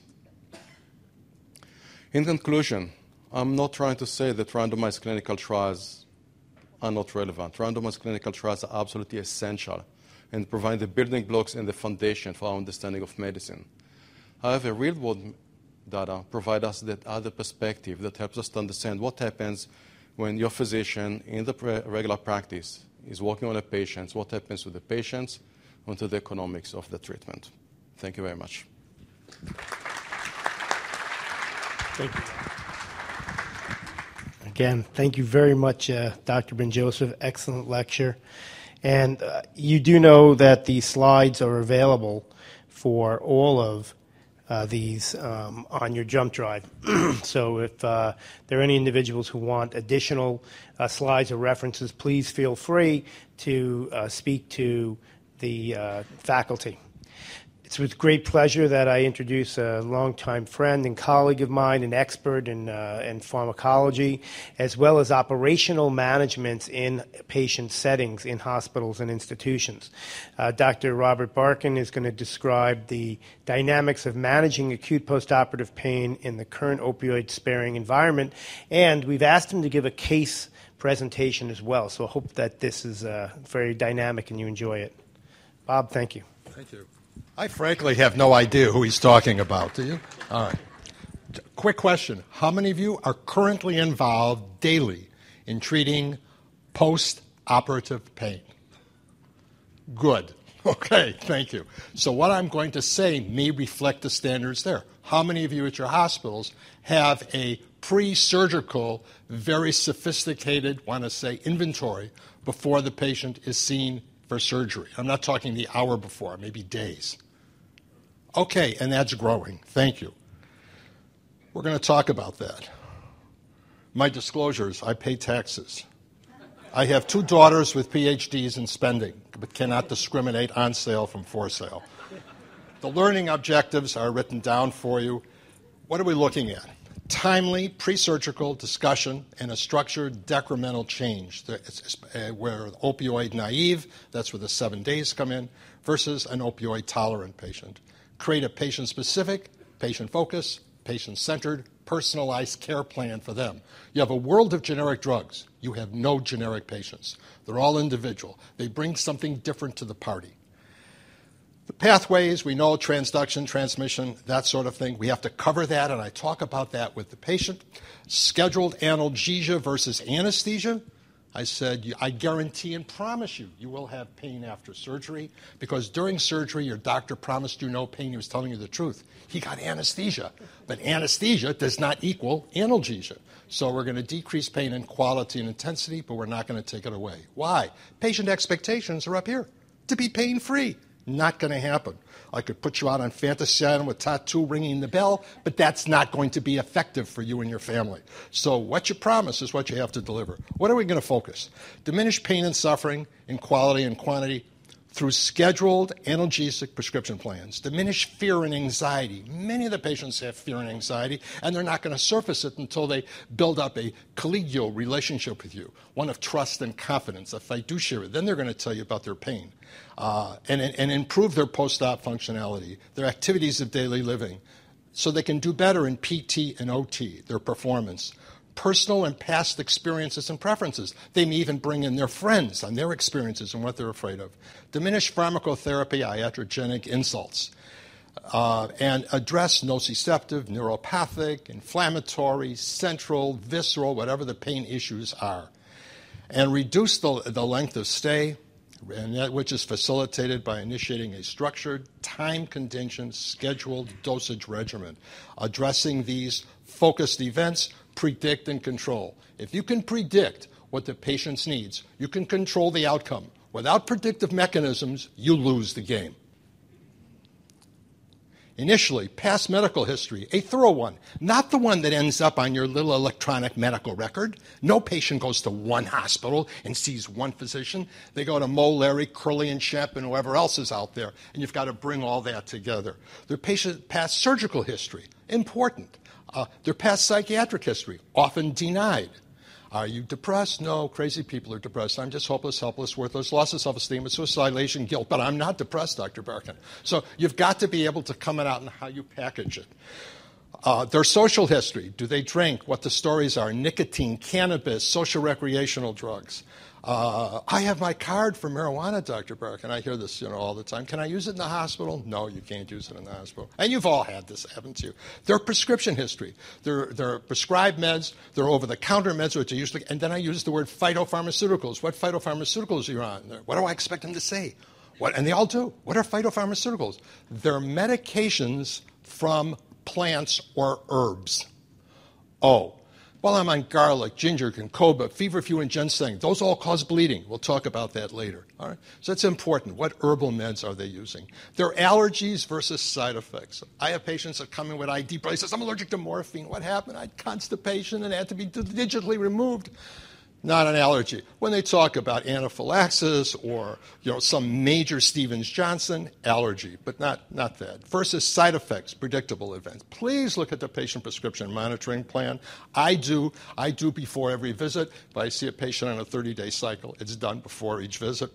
[SPEAKER 3] In conclusion, I'm not trying to say that randomized clinical trials are not relevant. Randomized clinical trials are absolutely essential and provide the building blocks and the foundation for our understanding of medicine. However, real world data provide us that other perspective that helps us to understand what happens when your physician in the regular practice is working on a patient, what happens to the patients, and to the economics of the treatment. Thank you very much.
[SPEAKER 1] Thank you. Again, thank you very much, uh, Dr. Ben Joseph. Excellent lecture. And uh, you do know that the slides are available for all of uh, these um, on your jump drive. so if uh, there are any individuals who want additional uh, slides or references, please feel free to uh, speak to the faculty. It's with great pleasure that I introduce a longtime friend and colleague of mine, an expert in, uh, in pharmacology, as well as operational management in patient settings in hospitals and institutions. Uh, Dr. Robert Barkin is going to describe the dynamics of managing acute postoperative pain in the current opioid sparing environment, and we've asked him to give a case presentation as well. So I hope that this is uh, very dynamic and you enjoy it. Bob, thank you.
[SPEAKER 4] Thank you. I frankly have no idea who he's talking about. Do you? All right. Quick question How many of you are currently involved daily in treating post operative pain? Good. Okay, thank you. So, what I'm going to say may reflect the standards there. How many of you at your hospitals have a pre surgical, very sophisticated, want to say, inventory before the patient is seen for surgery? I'm not talking the hour before, maybe days. Okay, and that's growing. Thank you. We're going to talk about that. My disclosures I pay taxes. I have two daughters with PhDs in spending, but cannot discriminate on sale from for sale. The learning objectives are written down for you. What are we looking at? Timely pre surgical discussion and a structured decremental change, uh, where opioid naive, that's where the seven days come in, versus an opioid tolerant patient create a patient specific, patient focused, patient centered, personalized care plan for them. You have a world of generic drugs. You have no generic patients. They're all individual. They bring something different to the party. The pathways, we know transduction, transmission, that sort of thing. We have to cover that, and I talk about that with the patient. Scheduled analgesia versus anesthesia. I said, I guarantee and promise you, you will have pain after surgery because during surgery, your doctor promised you no pain. He was telling you the truth. He got anesthesia, but anesthesia does not equal analgesia. So we're going to decrease pain in quality and intensity, but we're not going to take it away. Why? Patient expectations are up here to be pain free. Not going to happen. I could put you out on Fantasy Island with tattoo ringing the bell, but that's not going to be effective for you and your family. So, what you promise is what you have to deliver. What are we going to focus? Diminish pain and suffering in quality and quantity through scheduled analgesic prescription plans, diminish fear and anxiety. Many of the patients have fear and anxiety, and they're not going to surface it until they build up a collegial relationship with you, one of trust and confidence, a fiduciary. Then they're going to tell you about their pain uh, and, and improve their post op functionality, their activities of daily living, so they can do better in PT and OT, their performance personal and past experiences and preferences. They may even bring in their friends and their experiences and what they're afraid of. Diminish pharmacotherapy, iatrogenic insults. Uh, and address nociceptive, neuropathic, inflammatory, central, visceral, whatever the pain issues are. And reduce the, the length of stay, and that, which is facilitated by initiating a structured, time contingent, scheduled dosage regimen, addressing these focused events predict and control. If you can predict what the patient needs, you can control the outcome. Without predictive mechanisms, you lose the game. Initially, past medical history, a thorough one, not the one that ends up on your little electronic medical record. No patient goes to one hospital and sees one physician. They go to Mo, Larry, Curly, and Shemp, and whoever else is out there, and you've got to bring all that together. Their patient past surgical history, important. Uh, their past psychiatric history, often denied. Are you depressed? No, crazy people are depressed. I'm just hopeless, helpless, worthless, loss of self esteem, and suicidation, guilt. But I'm not depressed, Dr. Barkin. So you've got to be able to come out and how you package it. Uh, their social history. Do they drink? What the stories are. Nicotine, cannabis, social recreational drugs. Uh, I have my card for marijuana, Dr. Burke, and I hear this you know, all the time. Can I use it in the hospital? No, you can't use it in the hospital. And you've all had this, haven't you? Their prescription history, their, their prescribed meds, They're over the counter meds, which are usually, and then I use the word phytopharmaceuticals. What phytopharmaceuticals are you on? What do I expect them to say? What, and they all do. What are phytopharmaceuticals? They're medications from plants or herbs. Oh, well, I'm on garlic, ginger, ginkgo, feverfew, and ginseng. Those all cause bleeding. We'll talk about that later. All right? So that's important. What herbal meds are they using? Their allergies versus side effects. I have patients that come in with ID says, I'm allergic to morphine. What happened? I had constipation and had to be digitally removed. Not an allergy. When they talk about anaphylaxis or you know some major Stevens Johnson allergy, but not not that. Versus side effects, predictable events. Please look at the patient prescription monitoring plan. I do I do before every visit. If I see a patient on a 30-day cycle, it's done before each visit.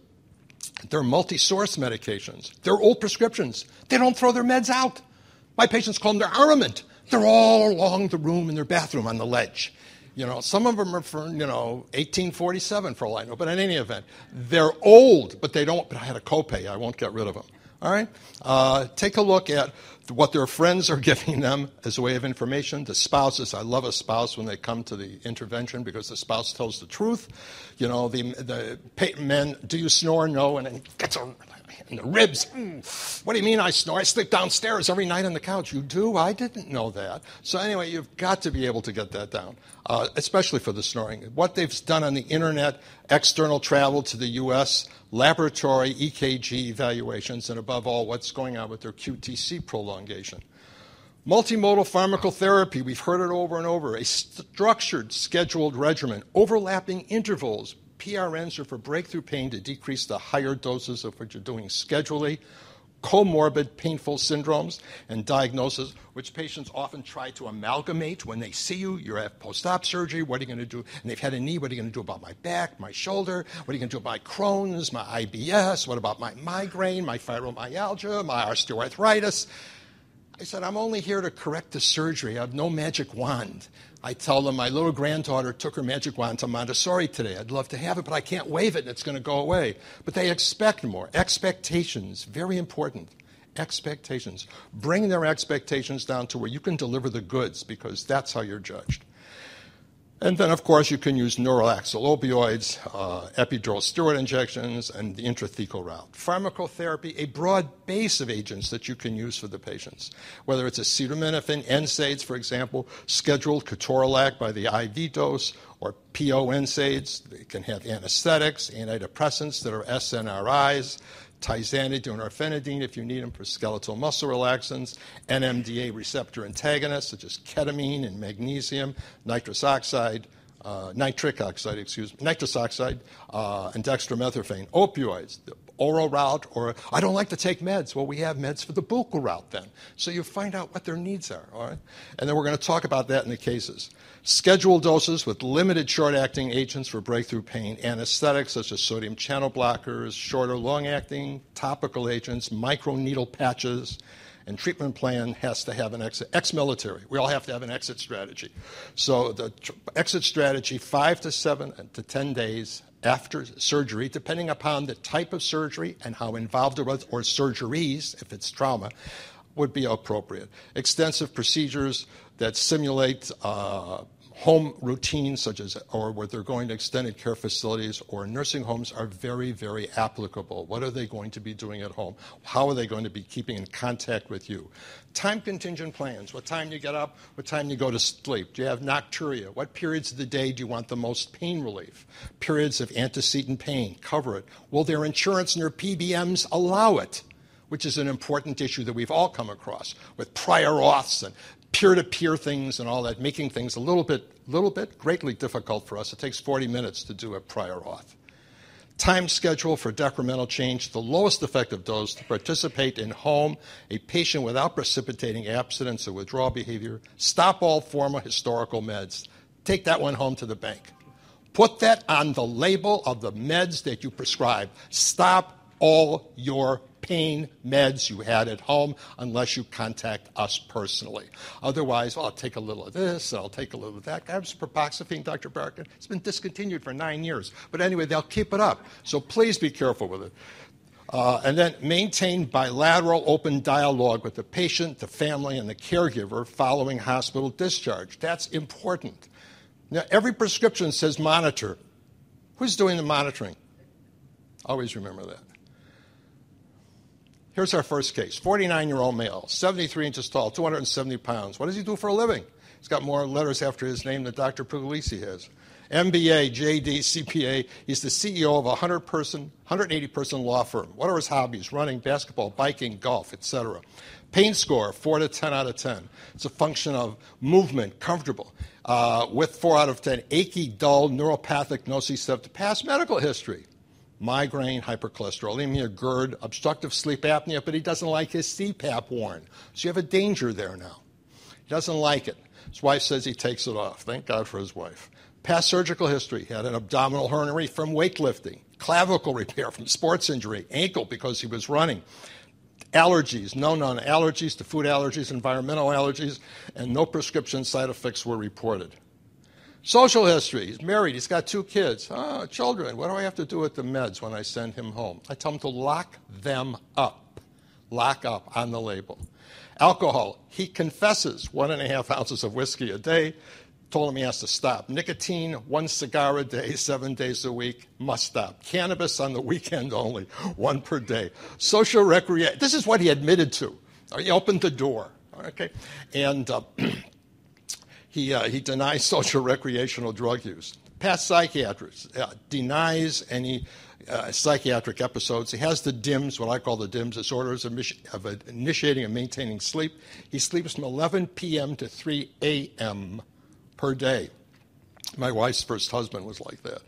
[SPEAKER 4] They're multi-source medications. They're old prescriptions. They don't throw their meds out. My patients call them their armament. They're all along the room in their bathroom on the ledge. You know, some of them are from, you know, 1847 for all I know. But in any event, they're old, but they don't, but I had a copay. I won't get rid of them. All right? Uh, take a look at what their friends are giving them as a way of information. The spouses, I love a spouse when they come to the intervention because the spouse tells the truth. You know, the, the men, do you snore? No. And then gets a in the ribs. Mm. What do you mean I snore? I sleep downstairs every night on the couch. You do? I didn't know that. So, anyway, you've got to be able to get that down, uh, especially for the snoring. What they've done on the internet, external travel to the U.S., laboratory EKG evaluations, and above all, what's going on with their QTC prolongation. Multimodal pharmacotherapy, we've heard it over and over, a structured, scheduled regimen, overlapping intervals, PRNs are for breakthrough pain to decrease the higher doses of what you're doing schedulally, comorbid painful syndromes and diagnosis, which patients often try to amalgamate when they see you. You have post op surgery. What are you going to do? And they've had a knee. What are you going to do about my back, my shoulder? What are you going to do about my Crohn's, my IBS? What about my migraine, my fibromyalgia, my osteoarthritis? I said, I'm only here to correct the surgery. I have no magic wand. I tell them my little granddaughter took her magic wand to Montessori today. I'd love to have it, but I can't wave it and it's going to go away. But they expect more. Expectations, very important. Expectations. Bring their expectations down to where you can deliver the goods because that's how you're judged. And then, of course, you can use neuraxial opioids, uh, epidural steroid injections, and the intrathecal route. Pharmacotherapy, a broad base of agents that you can use for the patients, whether it's acetaminophen, NSAIDs, for example, scheduled ketorolac by the IV dose, or PO NSAIDs. They can have anesthetics, antidepressants that are SNRIs, tizanidine or if you need them for skeletal muscle relaxants, NMDA receptor antagonists such as ketamine and magnesium, nitrous oxide, uh, nitric oxide, excuse me, nitrous oxide, uh, and dextromethorphan, opioids, the oral route, or I don't like to take meds. Well, we have meds for the buccal route then. So you find out what their needs are, all right? And then we're going to talk about that in the cases. Scheduled doses with limited short acting agents for breakthrough pain, anesthetics such as sodium channel blockers, short or long acting, topical agents, microneedle patches, and treatment plan has to have an exit. Ex military, we all have to have an exit strategy. So the tr- exit strategy, five to seven uh, to 10 days after surgery, depending upon the type of surgery and how involved it was, or surgeries, if it's trauma, would be appropriate. Extensive procedures that simulate uh, home routines such as or where they're going to extended care facilities or nursing homes are very very applicable. What are they going to be doing at home? How are they going to be keeping in contact with you? Time contingent plans. What time you get up? What time you go to sleep? Do you have nocturia? What periods of the day do you want the most pain relief? Periods of antecedent pain. Cover it. Will their insurance and their pbms allow it? Which is an important issue that we've all come across with prior auths and peer-to-peer things and all that, making things a little bit, little bit greatly difficult for us. It takes 40 minutes to do a prior auth. Time schedule for decremental change, the lowest effective dose to participate in home, a patient without precipitating abstinence or withdrawal behavior, stop all former historical meds. Take that one home to the bank. Put that on the label of the meds that you prescribe. Stop all your pain meds you had at home unless you contact us personally. Otherwise, well, I'll take a little of this, and I'll take a little of that. I have propoxyphene, Dr. Barkin. It's been discontinued for nine years. But anyway, they'll keep it up. So please be careful with it. Uh, and then maintain bilateral open dialogue with the patient, the family, and the caregiver following hospital discharge. That's important. Now, every prescription says monitor. Who's doing the monitoring? Always remember that. Here's our first case 49 year old male, 73 inches tall, 270 pounds. What does he do for a living? He's got more letters after his name than Dr. Pergolizzi has. MBA, JD, CPA. He's the CEO of a 100 person, 180 person law firm. What are his hobbies? Running, basketball, biking, golf, etc. Pain score, 4 to 10 out of 10. It's a function of movement, comfortable. Uh, with 4 out of 10, achy, dull, neuropathic, nociceptive, past medical history. Migraine, hypercholesterolemia, GERD, obstructive sleep apnea, but he doesn't like his CPAP worn. So you have a danger there now. He doesn't like it. His wife says he takes it off. Thank God for his wife. Past surgical history. He had an abdominal hernia from weightlifting, clavicle repair from sports injury, ankle because he was running, allergies, no known allergies to food allergies, environmental allergies, and no prescription side effects were reported. Social history. He's married. He's got two kids. Oh, children. What do I have to do with the meds when I send him home? I tell him to lock them up. Lock up on the label. Alcohol. He confesses one and a half ounces of whiskey a day. Told him he has to stop. Nicotine, one cigar a day, seven days a week, must stop. Cannabis on the weekend only, one per day. Social recreation. This is what he admitted to. He opened the door. Okay? And uh, he, uh, he denies social recreational drug use. Past psychiatrist uh, denies any uh, psychiatric episodes. He has the DIMS, what I call the DIMS, disorders of, of initiating and maintaining sleep. He sleeps from 11 p.m. to 3 a.m. per day. My wife's first husband was like that.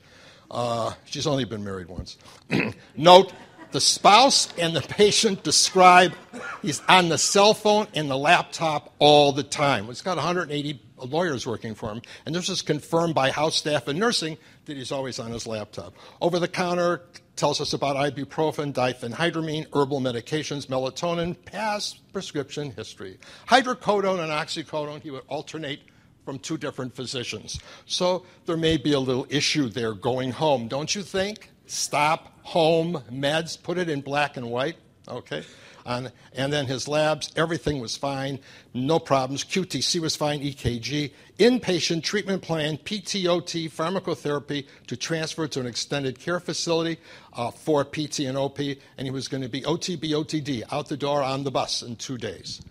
[SPEAKER 4] Uh, she's only been married once. Note the spouse and the patient describe he's on the cell phone and the laptop all the time. He's got 180 lawyers working for him, and this is confirmed by house staff and nursing that he's always on his laptop. Over the counter tells us about ibuprofen, diphenhydramine, herbal medications, melatonin, past prescription history. Hydrocodone and oxycodone, he would alternate from two different physicians. So there may be a little issue there going home, don't you think? Stop home meds, put it in black and white, okay? And then his labs, everything was fine, no problems. QTC was fine, EKG. Inpatient treatment plan, PTOT, pharmacotherapy to transfer to an extended care facility uh, for PT and OP, and he was going to be OTB, OTD, out the door on the bus in two days.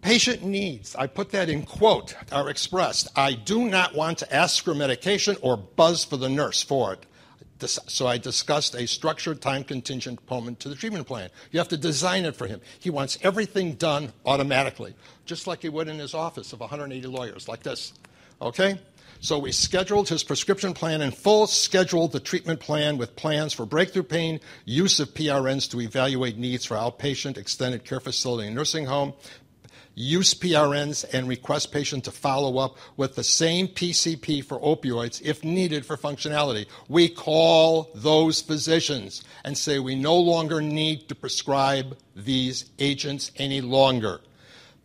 [SPEAKER 4] Patient needs, I put that in quote, are expressed. I do not want to ask for medication or buzz for the nurse for it. So I discussed a structured time contingent component to the treatment plan. You have to design it for him. He wants everything done automatically, just like he would in his office of 180 lawyers, like this. Okay? So we scheduled his prescription plan in full, scheduled the treatment plan with plans for breakthrough pain, use of PRNs to evaluate needs for outpatient, extended care facility, and nursing home, use PRNs and request patient to follow up with the same PCP for opioids if needed for functionality. We call those physicians and say we no longer need to prescribe these agents any longer.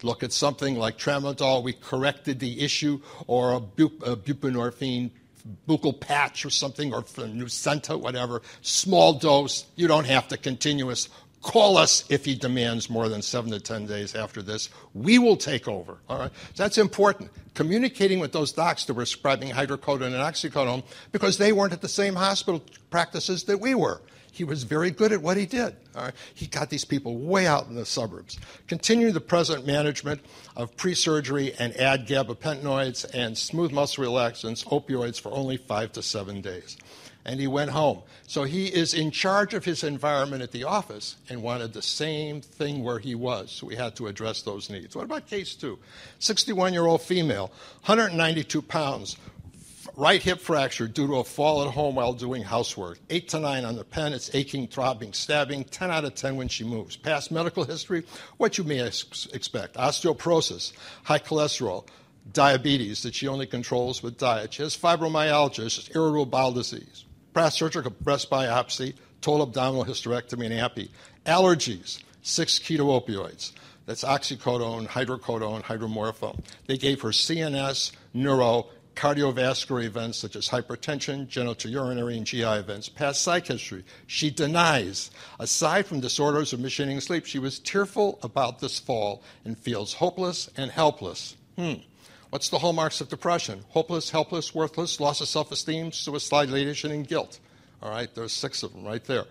[SPEAKER 4] Look at something like tramadol, we corrected the issue, or a, bup- a buprenorphine buccal patch or something, or Nucynta, whatever, small dose. You don't have to continuous Call us if he demands more than seven to 10 days after this. We will take over. All right? So That's important. Communicating with those docs that were prescribing hydrocodone and oxycodone because they weren't at the same hospital practices that we were. He was very good at what he did. All right. He got these people way out in the suburbs. Continue the present management of pre surgery and add gabapentinoids and smooth muscle relaxants, opioids for only five to seven days and he went home. So he is in charge of his environment at the office and wanted the same thing where he was. So we had to address those needs. What about case two? 61 year old female, 192 pounds, right hip fracture due to a fall at home while doing housework. 8 to 9 on the pen, it's aching, throbbing, stabbing, 10 out of 10 when she moves. Past medical history, what you may expect osteoporosis, high cholesterol, diabetes that she only controls with diet. She has fibromyalgia, irritable bowel disease breast surgical breast biopsy, total abdominal hysterectomy and AMPI. Allergies, six keto opioids. That's oxycodone, hydrocodone, hydromorphone. They gave her CNS, neuro, cardiovascular events such as hypertension, genitourinary, and GI events, past psych history. She denies. Aside from disorders of missionary sleep, she was tearful about this fall and feels hopeless and helpless. Hmm. What's the hallmarks of depression? Hopeless, helpless, worthless, loss of self esteem, suicidalization, and guilt. All right, there's six of them right there.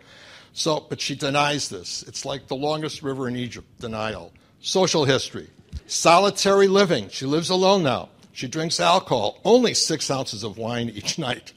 [SPEAKER 4] So, but she denies this. It's like the longest river in Egypt, denial. Social history, solitary living. She lives alone now. She drinks alcohol, only six ounces of wine each night,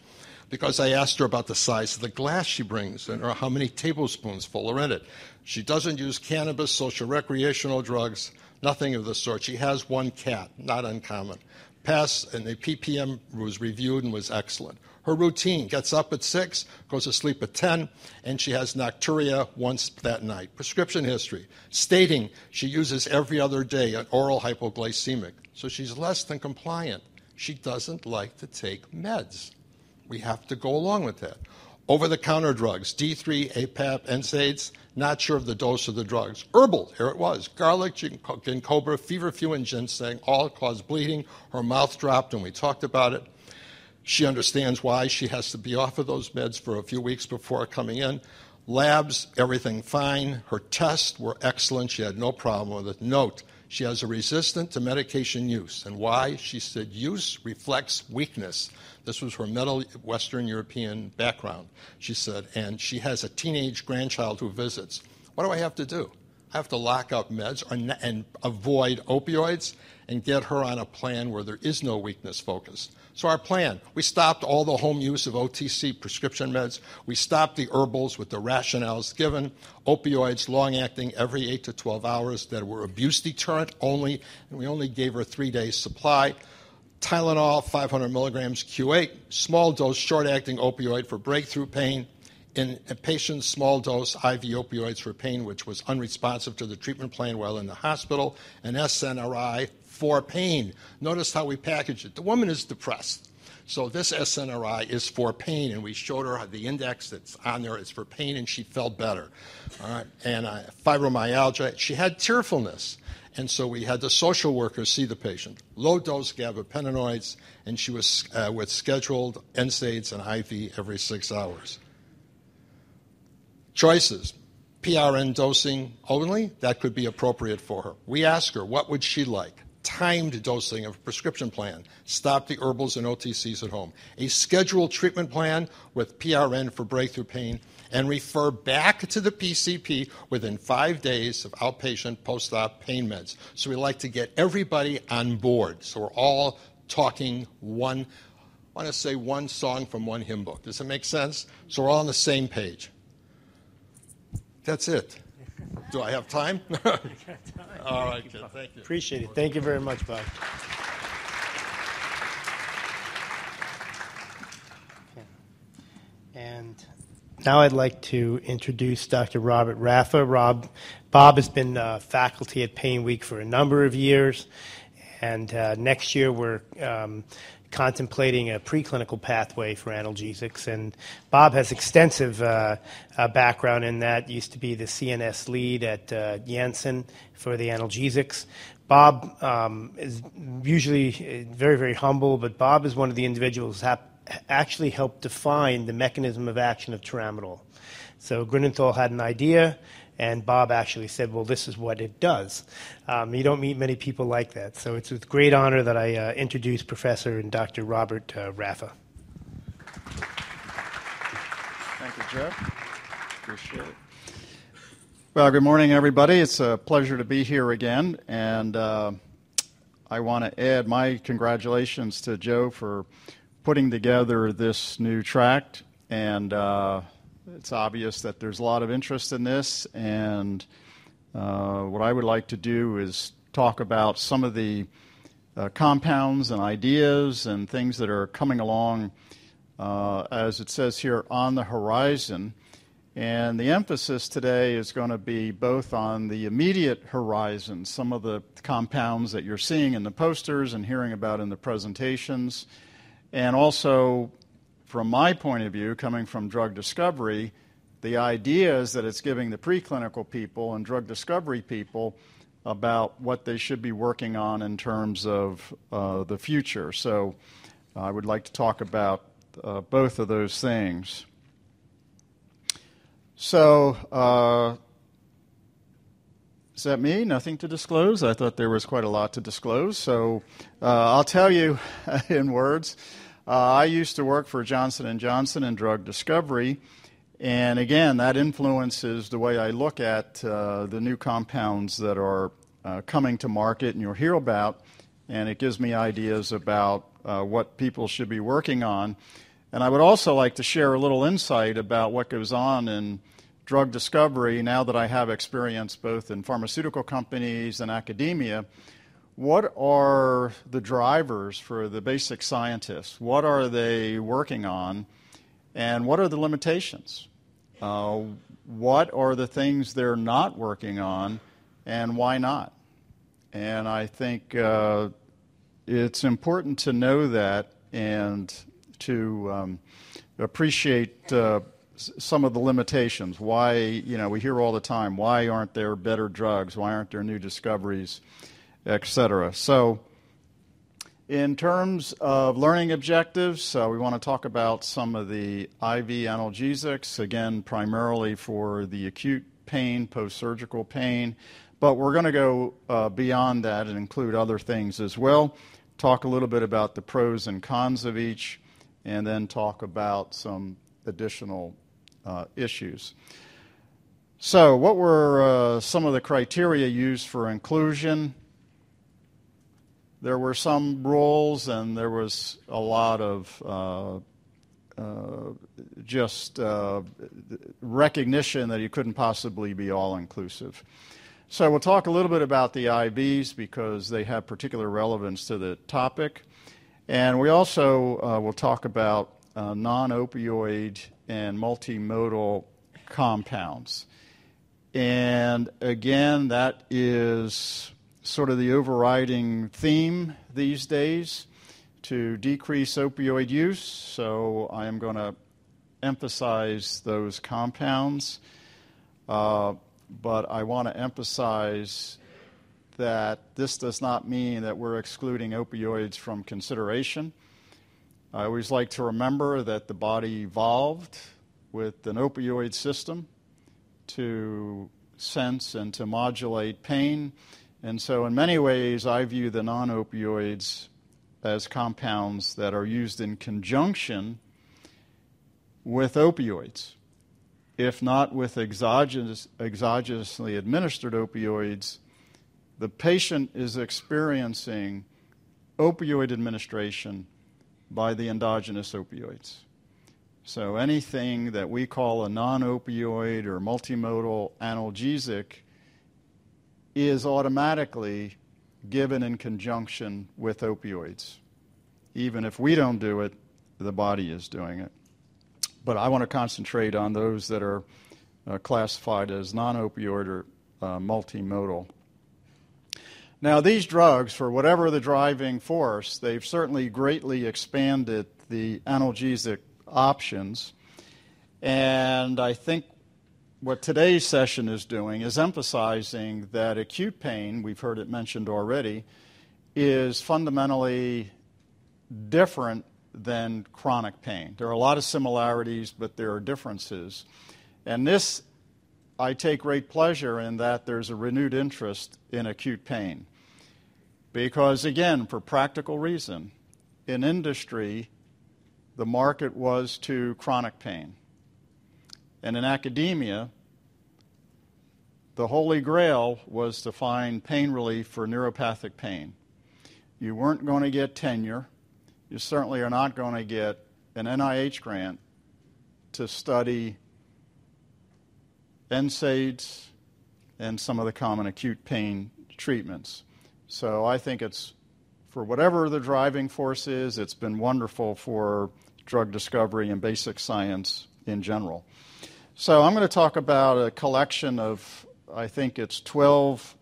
[SPEAKER 4] because I asked her about the size of the glass she brings and how many tablespoons full are in it. She doesn't use cannabis, social recreational drugs, nothing of the sort. She has one cat, not uncommon. Passed, and the PPM was reviewed and was excellent. Her routine gets up at 6, goes to sleep at 10, and she has nocturia once that night. Prescription history stating she uses every other day an oral hypoglycemic, so she's less than compliant. She doesn't like to take meds. We have to go along with that. Over the counter drugs, D3, APAP, NSAIDs, not sure of the dose of the drugs. Herbal, here it was garlic, ginkgo, feverfew, and ginseng all cause bleeding. Her mouth dropped, and we talked about it. She understands why she has to be off of those meds for a few weeks before coming in. Labs, everything fine. Her tests were excellent. She had no problem with it. Note, she has a resistance to medication use. And why? She said use reflects weakness. This was her Middle Western European background, she said. And she has a teenage grandchild who visits. What do I have to do? Have to lock up meds and avoid opioids and get her on a plan where there is no weakness focus. So our plan, we stopped all the home use of OTC prescription meds. We stopped the herbals with the rationales given, opioids long-acting every 8 to 12 hours that were abuse deterrent only, and we only gave her three days supply. Tylenol, 500 milligrams Q8, small dose short-acting opioid for breakthrough pain. In a patient's small dose IV opioids for pain, which was unresponsive to the treatment plan while in the hospital, and SNRI for pain. Notice how we package it. The woman is depressed. So this SNRI is for pain, and we showed her the index that's on there is for pain, and she felt better. All right, and uh, fibromyalgia. She had tearfulness, and so we had the social worker see the patient. Low dose gabapentinoids, and she was uh, with scheduled NSAIDs and IV every six hours. Choices. PRN dosing only, that could be appropriate for her. We ask her, what would she like? timed dosing of a prescription plan. Stop the herbals and OTCs at home. A scheduled treatment plan with PRN for breakthrough pain and refer back to the PCP within five days of outpatient post op pain meds. So we like to get everybody on board. So we're all talking one, I want to say one song from one hymn book. Does it make sense? So we're all on the same page. That's it. Do I have time? All right, kid. Thank you.
[SPEAKER 1] Appreciate it. Thank you very much, Bob. And now I'd like to introduce Dr. Robert Raffa. Rob, Bob has been uh, faculty at Pain Week for a number of years, and uh, next year we're um, contemplating a preclinical pathway for analgesics. And Bob has extensive uh, uh, background in that. Used to be the CNS lead at uh, Janssen for the analgesics. Bob um, is usually uh, very, very humble, but Bob is one of the individuals who actually helped define the mechanism of action of tramadol. So Grünenthal had an idea. And Bob actually said, well, this is what it does. Um, you don't meet many people like that. So it's with great honor that I uh, introduce Professor and Dr. Robert uh, Raffa.
[SPEAKER 5] Thank you, Jeff. Appreciate it. Well, good morning, everybody. It's a pleasure to be here again. And uh, I want to add my congratulations to Joe for putting together this new tract and uh, it's obvious that there's a lot of interest in this, and uh, what I would like to do is talk about some of the uh, compounds and ideas and things that are coming along, uh, as it says here, on the horizon. And the emphasis today is going to be both on the immediate horizon, some of the compounds that you're seeing in the posters and hearing about in the presentations, and also from my point of view, coming from drug discovery, the idea is that it's giving the preclinical people and drug discovery people about what they should be working on in terms of uh, the future. So I would like to talk about uh, both of those things. So, uh, is that me? Nothing to disclose? I thought there was quite a lot to disclose. So uh, I'll tell you in words. Uh, I used to work for Johnson & Johnson in drug discovery, and again, that influences the way I look at uh, the new compounds that are uh, coming to market and you'll hear about and it gives me ideas about uh, what people should be working on. And I would also like to share a little insight about what goes on in drug discovery now that I have experience both in pharmaceutical companies and academia. What are the drivers for the basic scientists? What are they working on? And what are the limitations? Uh, what are the things they're not working on, and why not? And I think uh, it's important to know that and to um, appreciate uh, some of the limitations. Why, you know, we hear all the time, why aren't there better drugs? Why aren't there new discoveries, et cetera? So, in terms of learning objectives, uh, we want to talk about some of the IV analgesics, again, primarily for the acute pain, post surgical pain, but we're going to go uh, beyond that and include other things as well. Talk a little bit about the pros and cons of each, and then talk about some additional uh, issues. So, what were uh, some of the criteria used for inclusion? There were some rules and there was a lot of uh, uh, just uh, recognition that you couldn't possibly be all inclusive. So we'll talk a little bit about the IVs because they have particular relevance to the topic. And we also uh, will talk about uh, non opioid and multimodal compounds. And again, that is sort of the overriding theme these days to decrease opioid use, so I am going to emphasize those compounds. Uh, but I want to emphasize that this does not mean that we're excluding opioids from consideration. I always like to remember that the body evolved with an opioid system to sense and to modulate pain and so, in many ways, I view the non opioids as compounds that are used in conjunction with opioids. If not with exogenous, exogenously administered opioids, the patient is experiencing opioid administration by the endogenous opioids. So anything that we call a non opioid or multimodal analgesic is automatically given in conjunction with opioids. Even if we don't do it, the body is doing it. But I want to concentrate on those that are uh, classified as non opioid or uh, multimodal. Now, these drugs, for whatever the driving force, they've certainly greatly expanded the analgesic options. And I think what today's session is doing is emphasizing that acute pain, we've heard it mentioned already, is fundamentally different than chronic pain. There are a lot of similarities, but there are differences. And this, I take great pleasure in that there's a renewed interest in acute pain. Because, again, for practical reason, in industry, the market was to chronic pain. And in academia, the Holy Grail was to find pain relief for neuropathic pain. You weren't going to get tenure. You certainly are not going to get an NIH grant to study NSAIDs and some of the common acute pain treatments. So I think it's, for whatever the driving force is, it's been wonderful for drug discovery and basic science in general. So I'm going to talk about a collection of I think it's 12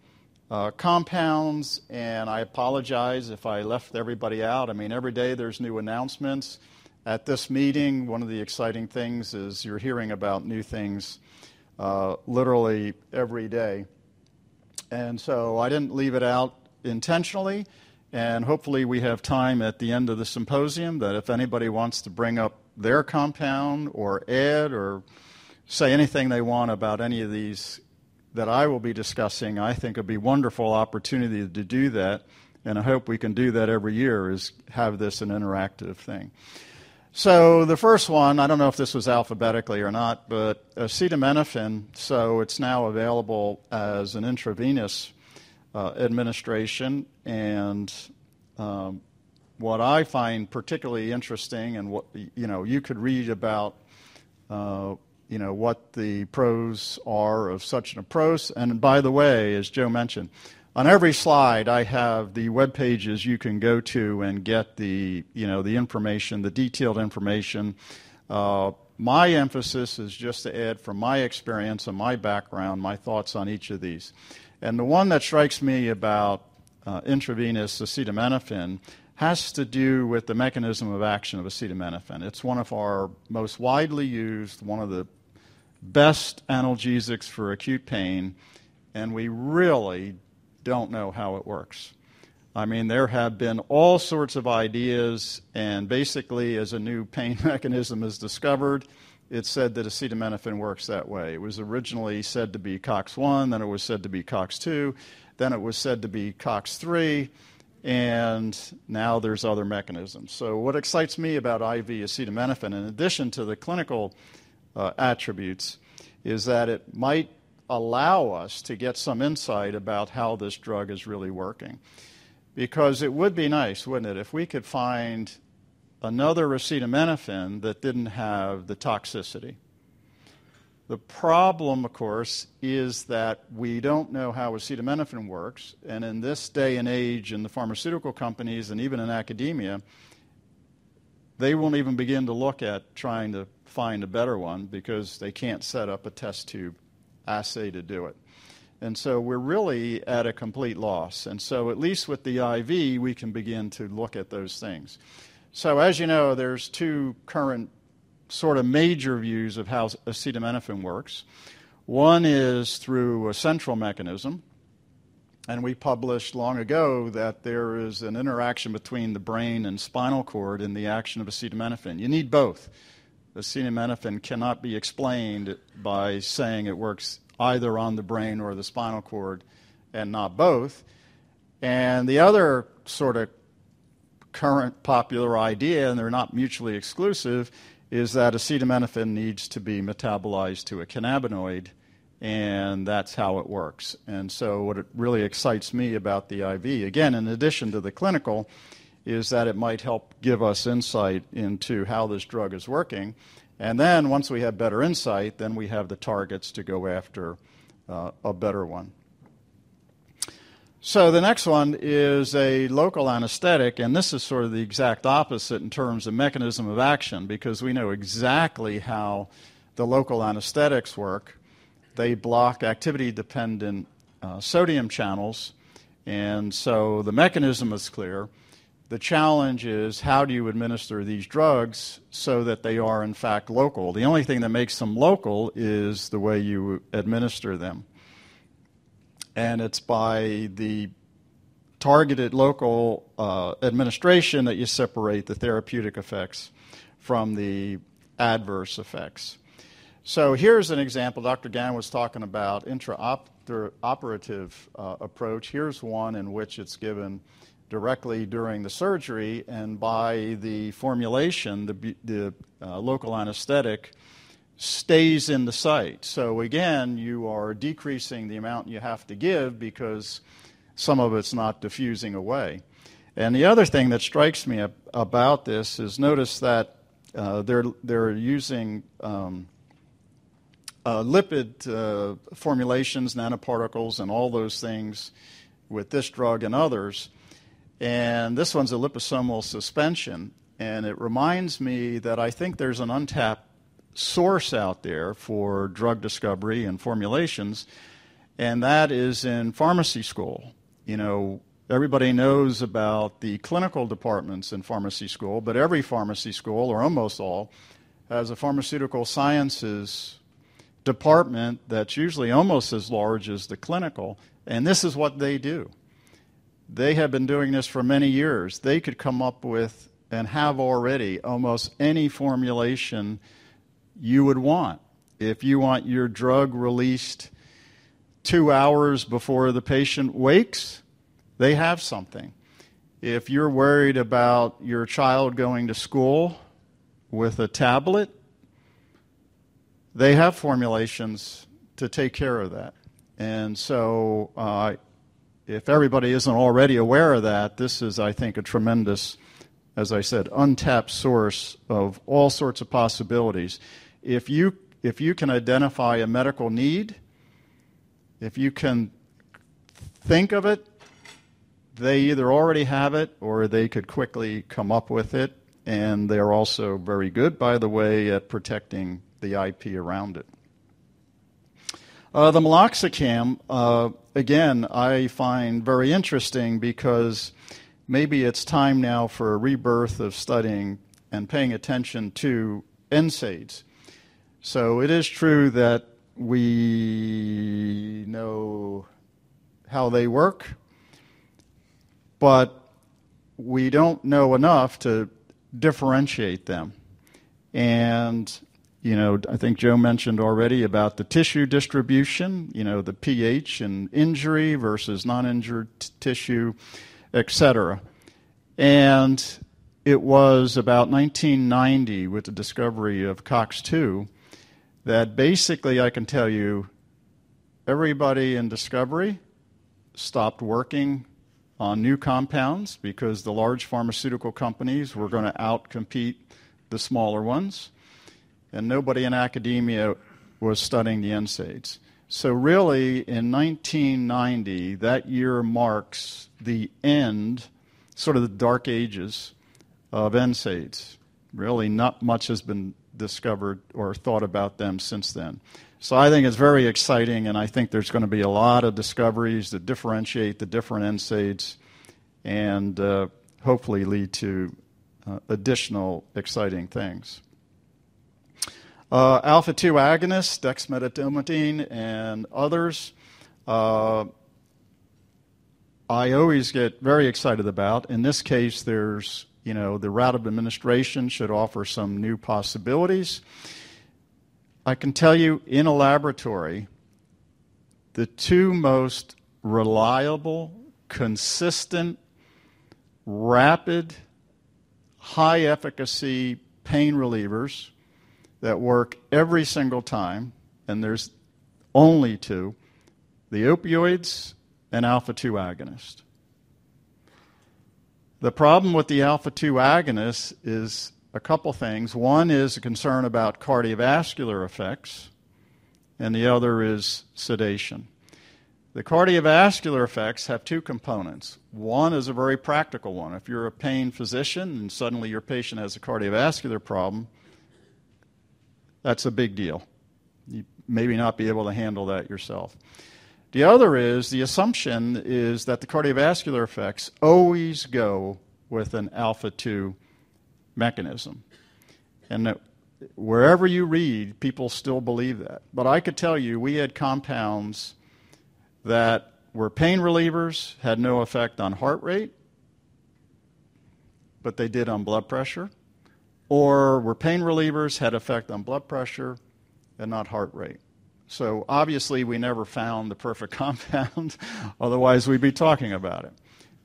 [SPEAKER 5] uh, compounds, and I apologize if I left everybody out. I mean, every day there's new announcements. At this meeting, one of the exciting things is you're hearing about new things uh, literally every day. And so I didn't leave it out intentionally, and hopefully we have time at the end of the symposium that if anybody wants to bring up their compound or add or say anything they want about any of these that I will be discussing, I think it'd be a wonderful opportunity to do that. And I hope we can do that every year is have this an interactive thing. So the first one, I don't know if this was alphabetically or not, but acetaminophen, so it's now available as an intravenous uh, administration, and um, what I find particularly interesting, and what you know, you could read about, uh, you know, what the pros are of such an approach. And by the way, as Joe mentioned, on every slide I have the web pages you can go to and get the you know the information, the detailed information. Uh, my emphasis is just to add from my experience and my background my thoughts on each of these. And the one that strikes me about uh, intravenous acetaminophen has to do with the mechanism of action of acetaminophen. It's one of our most widely used, one of the best analgesics for acute pain, and we really don't know how it works. I mean, there have been all sorts of ideas, and basically, as a new pain mechanism is discovered, it's said that acetaminophen works that way. It was originally said to be COX1, then it was said to be COX2, then it was said to be COX3 and now there's other mechanisms. So, what excites me about IV acetaminophen, in addition to the clinical uh, attributes, is that it might allow us to get some insight about how this drug is really working. Because it would be nice, wouldn't it, if we could find another acetaminophen that didn't have the toxicity. The problem, of course, is that we don't know how acetaminophen works, and in this day and age, in the pharmaceutical companies and even in academia, they won't even begin to look at trying to find a better one because they can't set up a test tube assay to do it. And so we're really at a complete loss. And so, at least with the IV, we can begin to look at those things. So, as you know, there's two current sort of major views of how acetaminophen works. One is through a central mechanism, and we published long ago that there is an interaction between the brain and spinal cord in the action of acetaminophen. You need both. Acetaminophen cannot be explained by saying it works either on the brain or the spinal cord and not both. And the other sort of current popular idea, and they're not mutually exclusive, is that acetaminophen needs to be metabolized to a cannabinoid, and that's how it works. And so, what it really excites me about the IV, again, in addition to the clinical, is that it might help give us insight into how this drug is working. And then, once we have better insight, then we have the targets to go after uh, a better one. So the next one is a local anesthetic, and this is sort of the exact opposite in terms of mechanism of action because we know exactly how the local anesthetics work. They block activity dependent uh, sodium channels, and so the mechanism is clear. The challenge is how do you administer these drugs so that they are, in fact, local? The only thing that makes them local is the way you administer them and it's by the targeted local uh, administration that you separate the therapeutic effects from the adverse effects. So here's an example. Dr. Gan was talking about intraoperative uh, approach. Here's one in which it's given directly during the surgery, and by the formulation, the, the uh, local anesthetic stays in the site. So again, you are decreasing the amount you have to give because some of it's not diffusing away. And the other thing that strikes me about this is notice that uh, they're, they're using um, uh, lipid uh, formulations, nanoparticles, and all those things with this drug and others. And this one's a liposomal suspension. And it reminds me that I think there's an untapped source out there for drug discovery and formulations, and that is in pharmacy school. You know, everybody knows about the clinical departments in pharmacy school, but every pharmacy school, or almost all, has a pharmaceutical sciences department that's usually almost as large as the clinical, and this is what they do. They have been doing this for many years. They could come up with and have already almost any formulation you would want. If you want your drug released two hours before the patient wakes, they have something. If you're worried about your child going to school with a tablet, they have formulations to take care of that. And so uh, if everybody isn't already aware of that, this is, I think, a tremendous, as I said, untapped source of all sorts of possibilities. If you, if you can identify a medical need, if you can think of it, they either already have it or they could quickly come up with it. And they're also very good, by the way, at protecting the IP around it. Uh, the meloxicam, uh, again, I find very interesting because maybe it's time now for a rebirth of studying and paying attention to NSAIDs. So it is true that we know how they work, but we don't know enough to differentiate them. And you know, I think Joe mentioned already about the tissue distribution, you know, the pH and injury versus non-injured t- tissue, etc. And it was about 1990 with the discovery of COX-2 that basically I can tell you everybody in discovery stopped working on new compounds because the large pharmaceutical companies were going to outcompete the smaller ones and nobody in academia was studying the NSAIDs. So, really, in 1990, that year marks the end, sort of the dark ages of NSAIDs. Really, not much has been discovered or thought about them since then. So, I think it's very exciting, and I think there's going to be a lot of discoveries that differentiate the different NSAIDs and uh, hopefully lead to uh, additional exciting things. Uh, alpha 2 agonists, dexmedetomidine, and others, uh, I always get very excited about. In this case, there's, you know, the route of administration should offer some new possibilities. I can tell you in a laboratory, the two most reliable, consistent, rapid, high efficacy pain relievers that work every single time, and there's only two the opioids and alpha 2 agonist. The problem with the alpha 2 agonist is a couple things. One is a concern about cardiovascular effects, and the other is sedation. The cardiovascular effects have two components. One is a very practical one. If you're a pain physician and suddenly your patient has a cardiovascular problem, that's a big deal. You maybe not be able to handle that yourself. The other is the assumption is that the cardiovascular effects always go with an alpha 2 mechanism. And wherever you read, people still believe that. But I could tell you, we had compounds that were pain relievers, had no effect on heart rate, but they did on blood pressure or were pain relievers, had effect on blood pressure and not heart rate. So obviously, we never found the perfect compound, otherwise, we'd be talking about it.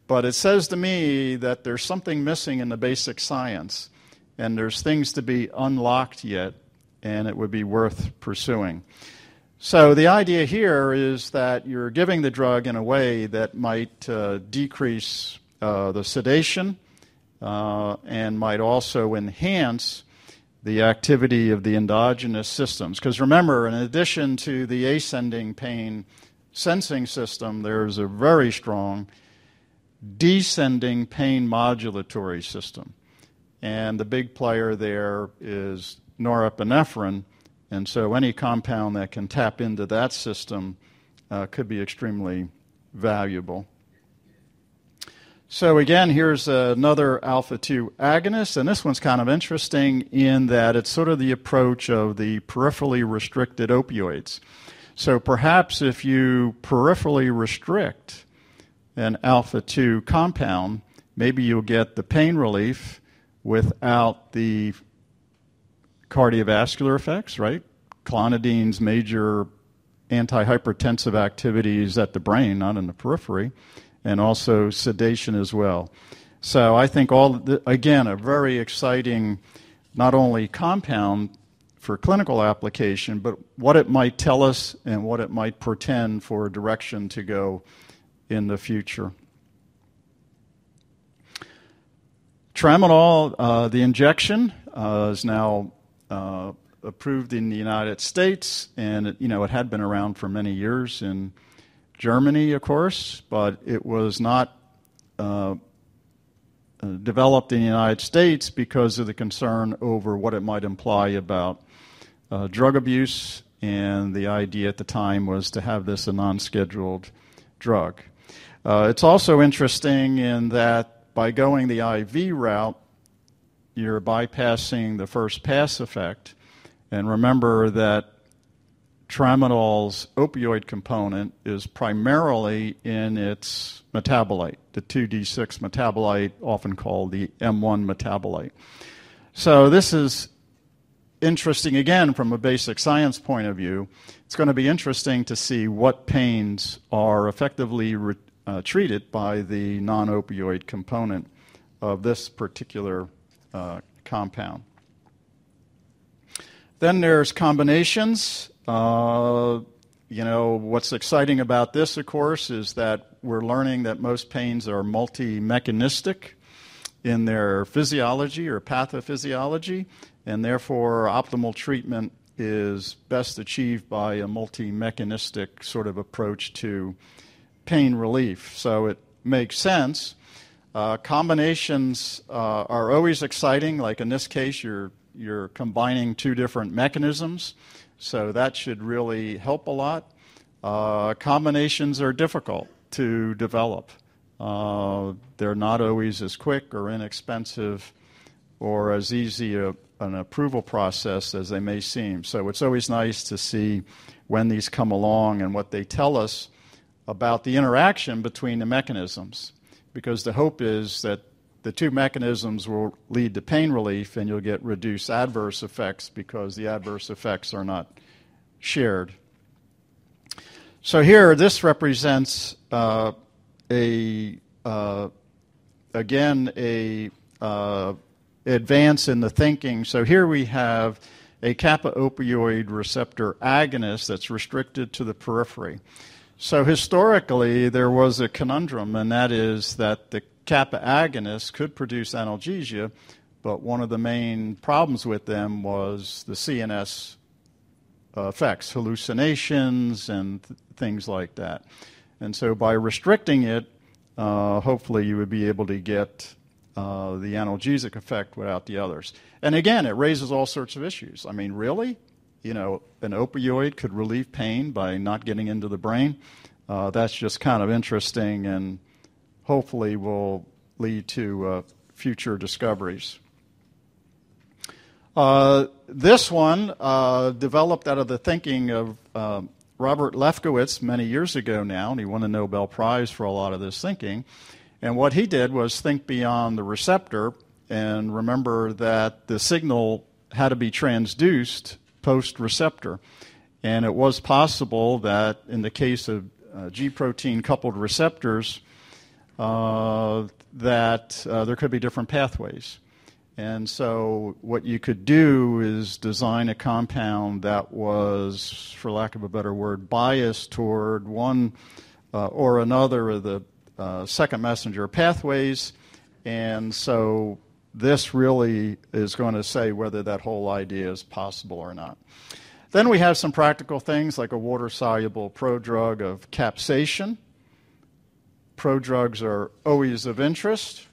[SPEAKER 5] But it says to me that there's something missing in the basic science, and there's things to be unlocked yet, and it would be worth pursuing. So the idea here is that you're giving the drug in a way that might uh, decrease uh, the sedation uh, and might also enhance the activity of the endogenous systems. Because remember, in addition to the ascending pain sensing system, there's a very strong descending pain modulatory system. And the big player there is norepinephrine. And so any compound that can tap into that system uh, could be extremely valuable. So again, here's another alpha 2 agonist, and this one's kind of interesting in that it's sort of the approach of the peripherally restricted opioids. So perhaps if you peripherally restrict an alpha 2 compound, maybe you'll get the pain relief without the cardiovascular effects, right? Clonidines major antihypertensive activities at the brain, not in the periphery and also sedation as well. So I think all the, again a very exciting, not only compound for clinical application, but what it might tell us and what it might portend for a direction to go in the future. Tramadol, uh, the injection, uh, is now uh, approved in the United States, and it, you know it had been around for many years in Germany, of course, but it was not uh, uh, developed in the United States because of the concern over what it might imply about uh, drug abuse, and the idea at the time was to have this a non scheduled drug. Uh, it's also interesting in that by going the IV route, you're bypassing the first pass effect. And remember that tramadol's opioid component is primarily in its metabolite, the 2D6 metabolite, often called the M1 metabolite. So this is interesting again from a basic science point of view. It's going to be interesting to see what pains are effectively re- uh, treated by the non opioid component of this particular uh, compound. Then there's combinations. Uh, you know, what's exciting about this, of course, is that we're learning that most pains are multi mechanistic in their physiology or pathophysiology, and therefore optimal treatment is best achieved by a multi mechanistic sort of approach to pain relief. So it makes sense. Uh, combinations uh, are always exciting, like in this case, you're, you're combining two different mechanisms. So that should really help a lot. Uh, combinations are difficult to develop. Uh, they're not always as quick or inexpensive or as easy a, an approval process as they may seem. So it's always nice to see when these come along and what they tell us about the interaction between the mechanisms. Because the hope is that the two mechanisms will lead to pain relief and you'll get reduced adverse effects because the adverse effects are not shared. So here, this represents uh, a uh, again a uh, advance in the thinking. So here we have a kappa opioid receptor agonist that's restricted to the periphery. So historically, there was a conundrum, and that is that the kappa agonists could produce analgesia, but one of the main problems with them was the CNS effects, hallucinations, and th- things like that. And so by restricting it, uh, hopefully you would be able to get uh, the analgesic effect without the others. And again, it raises all sorts of issues. I mean, really? You know, an opioid could relieve pain by not getting into the brain. Uh, that's just kind of interesting and hopefully will lead to uh, future discoveries. Uh, this one uh, developed out of the thinking of uh, Robert Lefkowitz many years ago now, and he won a Nobel Prize for a lot of this thinking. And what he did was think beyond the receptor and remember that the signal had to be transduced post receptor. And it was possible that in the case of uh, G protein coupled receptors, that uh, there could be different pathways. And so, what you could do is design a compound that was, for lack of a better word, biased toward one uh, or another of the uh, second messenger pathways. And so this really is going to say whether that whole idea is possible or not. Then we have some practical things like a water soluble prodrug of capsaicin. Prodrugs are always of interest.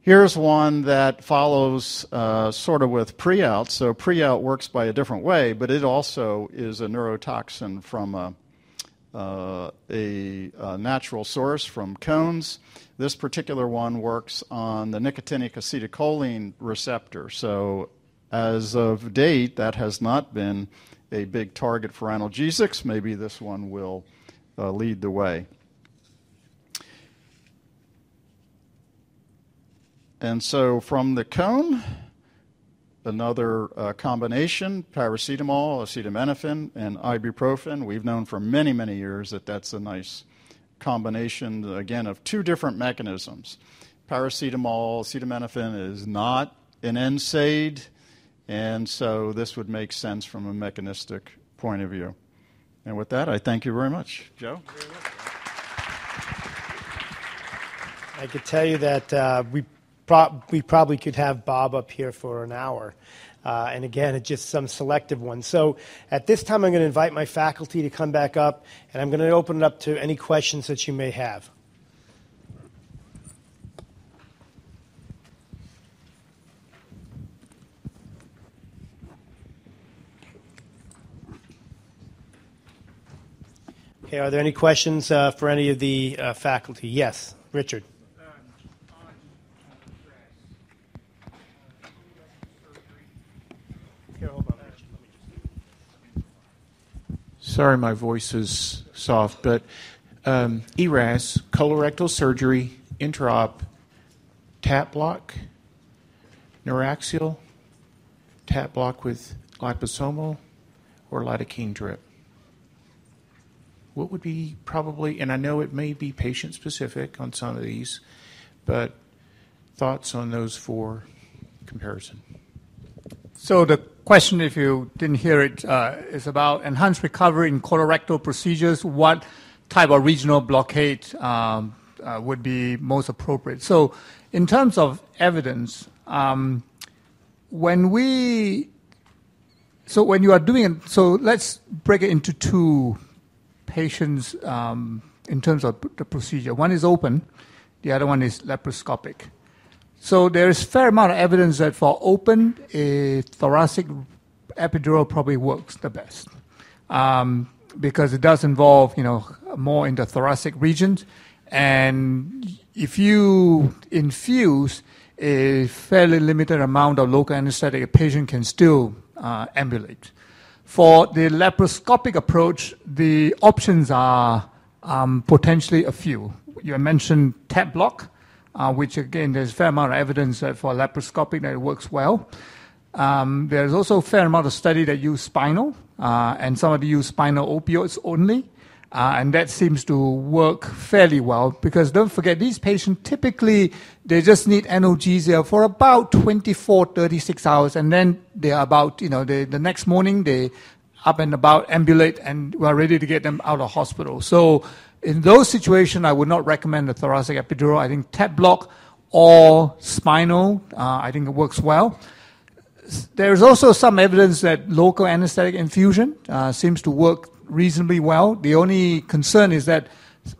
[SPEAKER 5] Here's one that follows uh, sort of with Prialt. So Prialt works by a different way, but it also is a neurotoxin from a uh, a, a, natural source from cones. This particular one works on the nicotinic acetylcholine receptor. So, as of date, that has not been a big target for analgesics. Maybe this one will uh, lead the way. And so, from the cone, another uh, combination, paracetamol, acetaminophen, and ibuprofen. We've known for many, many years that that's a nice combination, again, of two different mechanisms. Paracetamol, acetaminophen is not an NSAID, and so this would make sense from a mechanistic point of view. And with that, I thank you very much. Joe?
[SPEAKER 1] I could tell you that uh, we, pro- we probably could have Bob up here for an hour. Uh, and again, it's just some selective ones. So at this time, I'm going to invite my faculty to come back up, and I'm going to open it up to any questions that you may have. Okay, are there any questions uh, for any of the uh, faculty? Yes, Richard.
[SPEAKER 6] Sorry, my voice is soft, but um, ERAS, colorectal surgery, intraop, tap block, neuraxial, tap block with liposomal, or lidocaine drip. What would be probably, and I know it may be patient specific on some of these, but thoughts on those for comparison?
[SPEAKER 2] So the question, if you didn't hear it, uh, is about enhanced recovery in colorectal procedures. What type of regional blockade um, uh, would be most appropriate? So, in terms of evidence, um, when we so when you are doing so let's break it into two patients um, in terms of the procedure. One is open, the other one is laparoscopic. So there is fair amount of evidence that for open, a thoracic epidural probably works the best um, because it does involve, you know, more in the thoracic regions. And if you infuse a fairly limited amount of local anesthetic, a patient can still uh, ambulate. For the laparoscopic approach, the options are um, potentially a few. You mentioned tap block which again, there's a fair amount of evidence for laparoscopic that it works well. Um, there's also a fair amount of study that use spinal, uh, and some of them use spinal opioids only. Uh, and that seems to work fairly well because don't forget these patients typically they just need analgesia for about 24 36 hours and then they're about you know they, the next morning they up and about ambulate and we're ready to get them out of hospital so in those situations, I would not recommend the thoracic epidural. I think tap block or spinal, uh, I think it works well. There's also some evidence that local anesthetic infusion uh, seems to work reasonably well. The only concern is that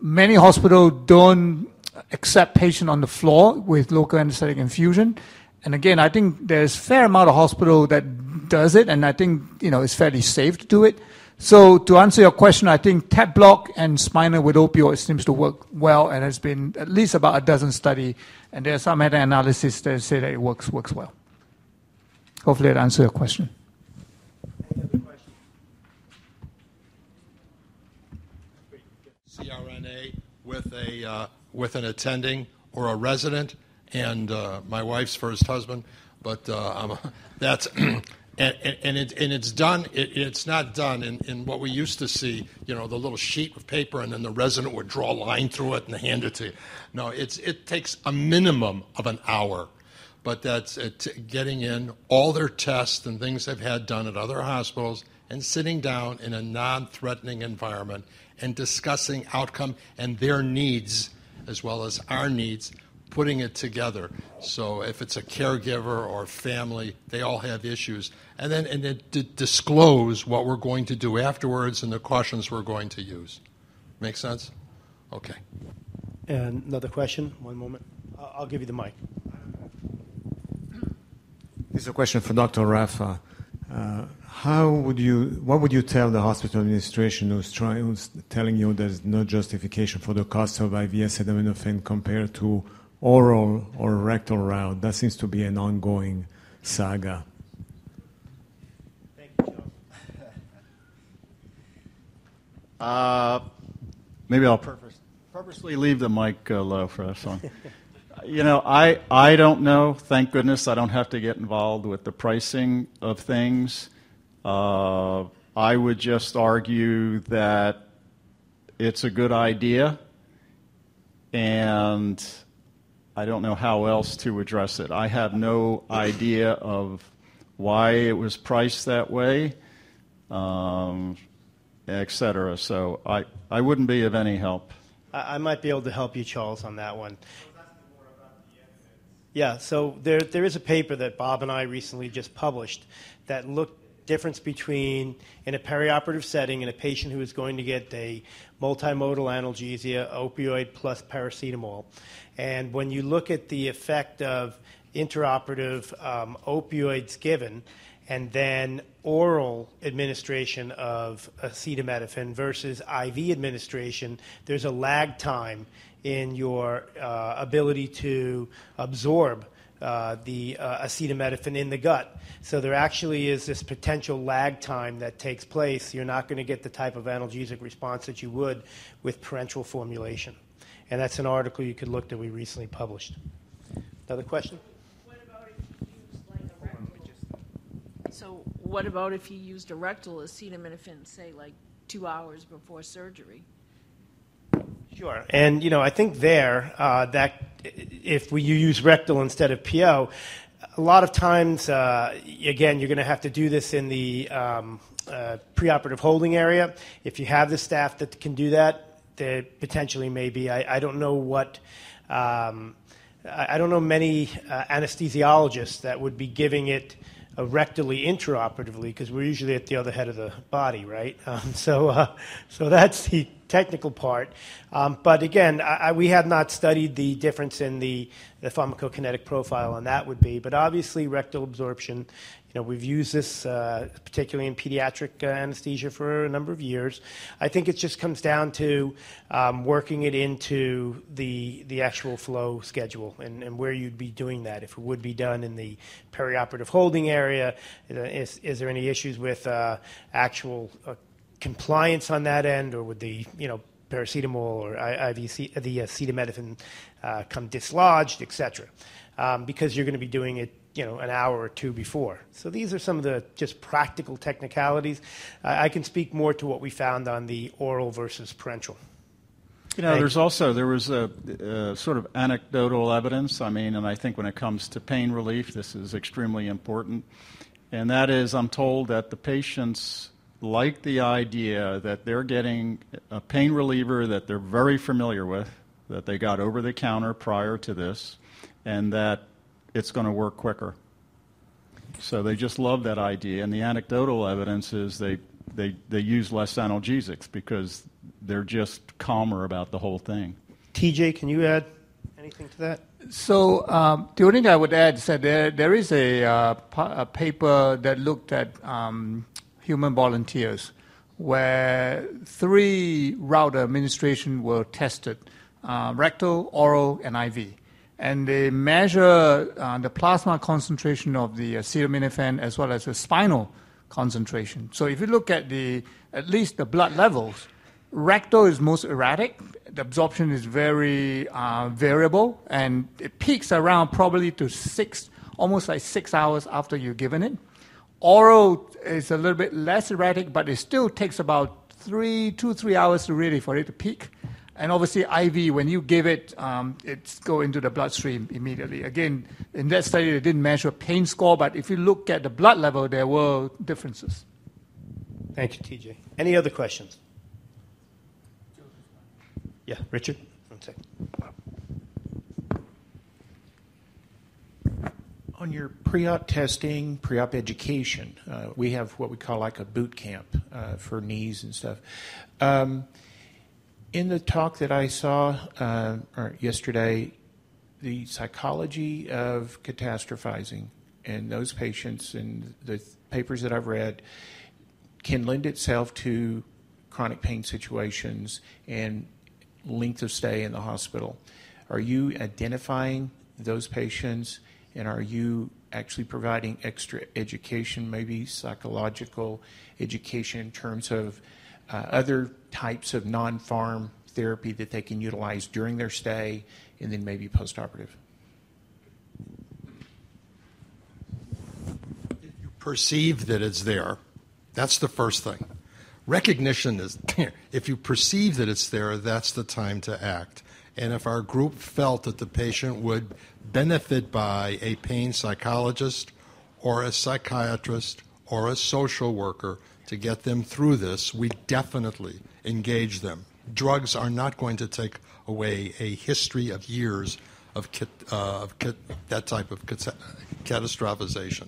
[SPEAKER 2] many hospitals don't accept patient on the floor with local anesthetic infusion. And again, I think there's a fair amount of hospital that does it, and I think you know it's fairly safe to do it. So to answer your question, I think tap block and spinal with opioids seems to work well, and has been at least about a dozen study, and there are some meta-analysis that say that it works works well. Hopefully, that answers your question.
[SPEAKER 4] CRNA with a uh, with an attending or a resident, and uh, my wife's first husband, but uh, that's and, and, it, and it's done. It, it's not done in, in what we used to see. You know, the little sheet of paper, and then the resident would draw a line through it and hand it to you. No, it's it takes a minimum of an hour, but that's it, getting in all their tests and things they've had done at other hospitals, and sitting down in a non-threatening environment and discussing outcome and their needs as well as our needs putting it together. So if it's a caregiver or family, they all have issues. And then, and then d- disclose what we're going to do afterwards and the cautions we're going to use. Make sense? Okay.
[SPEAKER 1] And another question? One moment. I'll give you the mic.
[SPEAKER 7] This is a question for Dr. Raffa. Uh, how would you, what would you tell the hospital administration who's, trying, who's telling you there's no justification for the cost of IV acetaminophen compared to oral or rectal route. That seems to be an ongoing saga.
[SPEAKER 1] Thank you, John.
[SPEAKER 5] Uh, maybe I'll purpose, purposely leave the mic uh, low for this one. you know, I, I don't know. Thank goodness I don't have to get involved with the pricing of things. Uh, I would just argue that it's a good idea and I don't know how else to address it. I have no idea of why it was priced that way, um, et cetera. So I, I wouldn't be of any help.
[SPEAKER 1] I, I might be able to help you, Charles, on that one. Yeah, so there, there is a paper that Bob and I recently just published that looked difference between in a perioperative setting in a patient who is going to get a multimodal analgesia, opioid plus paracetamol. And when you look at the effect of intraoperative um, opioids given and then oral administration of acetaminophen versus IV administration, there's a lag time in your uh, ability to absorb uh, the uh, acetaminophen in the gut. So there actually is this potential lag time that takes place. You're not going to get the type of analgesic response that you would with parenteral formulation. And that's an article you could look that we recently published. Another question?
[SPEAKER 8] So what about if you used a rectal acetaminophen, say, like two hours before surgery?
[SPEAKER 1] Sure. And, you know, I think there, uh, that if we you use rectal instead of PO, a lot of times, uh, again, you're going to have to do this in the um, uh, preoperative holding area. If you have the staff that can do that, there potentially maybe. I, I don't know what. Um, I, I don't know many uh, anesthesiologists that would be giving it rectally intraoperatively because we're usually at the other head of the body, right? Um, so, uh, so that's the technical part. Um, but again, I, I, we have not studied the difference in the, the pharmacokinetic profile on that would be. But obviously, rectal absorption know, we've used this uh, particularly in pediatric uh, anesthesia for a number of years. I think it just comes down to um, working it into the the actual flow schedule and, and, where you'd be doing that. If it would be done in the perioperative holding area, uh, is, is there any issues with actual compliance on that end, or would the you know paracetamol or IV, the acetaminophen come dislodged, etc. Um, because you're going to be doing it you know, an hour or two before. So these are some of the just practical technicalities. Uh, I can speak more to what we found on the oral versus parenteral.
[SPEAKER 5] You know, there's also there was a, a, sort of anecdotal evidence. I mean, and I think when it comes to pain relief, this is extremely important. And that is, I'm told that the patients like the idea that they're getting a pain reliever that they're very familiar with, that they got over the counter prior to this, and that it's going to work quicker. So they just love that idea. And the anecdotal evidence is they, they, they use less analgesics because they're just calmer about the whole thing.
[SPEAKER 1] TJ, can you add anything to that?
[SPEAKER 2] So um, the only thing I would add is that there, there is a, uh, a paper that looked at um, human volunteers where three route administration were tested, uh, rectal, oral, and IV and they measure uh, the plasma concentration of the acetaminophen as well as the spinal concentration. So if you look at the at least the blood levels, rectal is most erratic. The absorption is very uh, variable, and it peaks around probably to six, almost like six hours after you've given it. Oral is a little bit less erratic, but it still takes about three, two, three hours really for it to peak. And obviously, IV, when you give it, um, it's go into the bloodstream immediately. Again, in that study, they didn't measure pain score, but if you look at the blood level, there were differences.
[SPEAKER 1] Thank you, TJ. Any other questions? Yeah, Richard? One second.
[SPEAKER 6] On your pre-op testing, pre-op education, uh, we have what we call like a boot camp uh, for knees and stuff. Um, in the talk that I saw uh, yesterday, the psychology of catastrophizing and those patients and the papers that I've read can lend itself to chronic pain situations and length of stay in the hospital. Are you identifying those patients and are you actually providing extra education, maybe psychological education in terms of uh, other types of non-pharm therapy that they can utilize during their stay and then maybe postoperative.
[SPEAKER 4] You perceive that it's there. That's the first thing. Recognition is if you perceive that it's there, that's the time to act. And if our group felt that the patient would benefit by a pain psychologist or a psychiatrist or a social worker to get them through this, we definitely engage them. Drugs are not going to take away a history of years of, uh, of that type of catastrophization.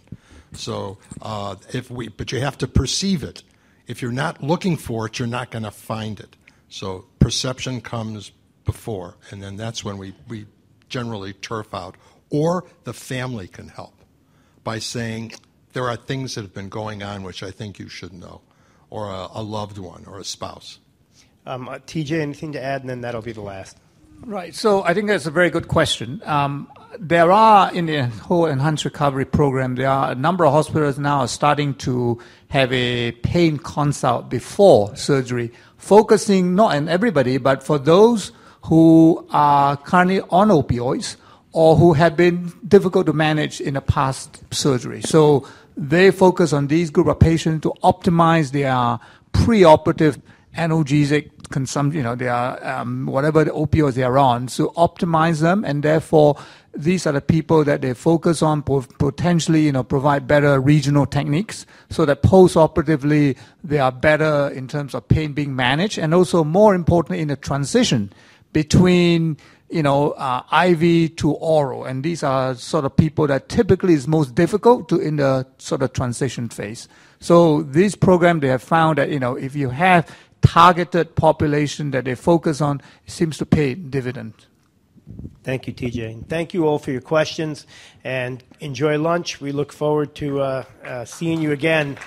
[SPEAKER 4] So uh, if we, but you have to perceive it. If you're not looking for it, you're not going to find it. So perception comes before, and then that's when we, we generally turf out. Or the family can help by saying, there are things that have been going on which I think you should know, or a, a loved one or a spouse.
[SPEAKER 1] Um, uh, TJ, anything to add? And then that'll be the last.
[SPEAKER 2] Right. So I think that's a very good question. Um, there are in the whole enhanced recovery program, there are a number of hospitals now starting to have a pain consult before surgery, focusing not on everybody, but for those who are currently on opioids or who have been difficult to manage in a past surgery. So they focus on these group of patients to optimize their preoperative analgesic consumption, you know, their um, whatever the opioids they are on, so optimize them, and therefore these are the people that they focus on potentially, you know, provide better regional techniques so that post-operatively they are better in terms of pain being managed, and also more importantly in the transition between you know, uh, IV to oral, and these are sort of people that typically is most difficult to in the sort of transition phase. So this program, they have found that you know, if you have targeted population that they focus on, seems to pay dividend.
[SPEAKER 1] Thank you, TJ. Thank you all for your questions, and enjoy lunch. We look forward to uh, uh, seeing you again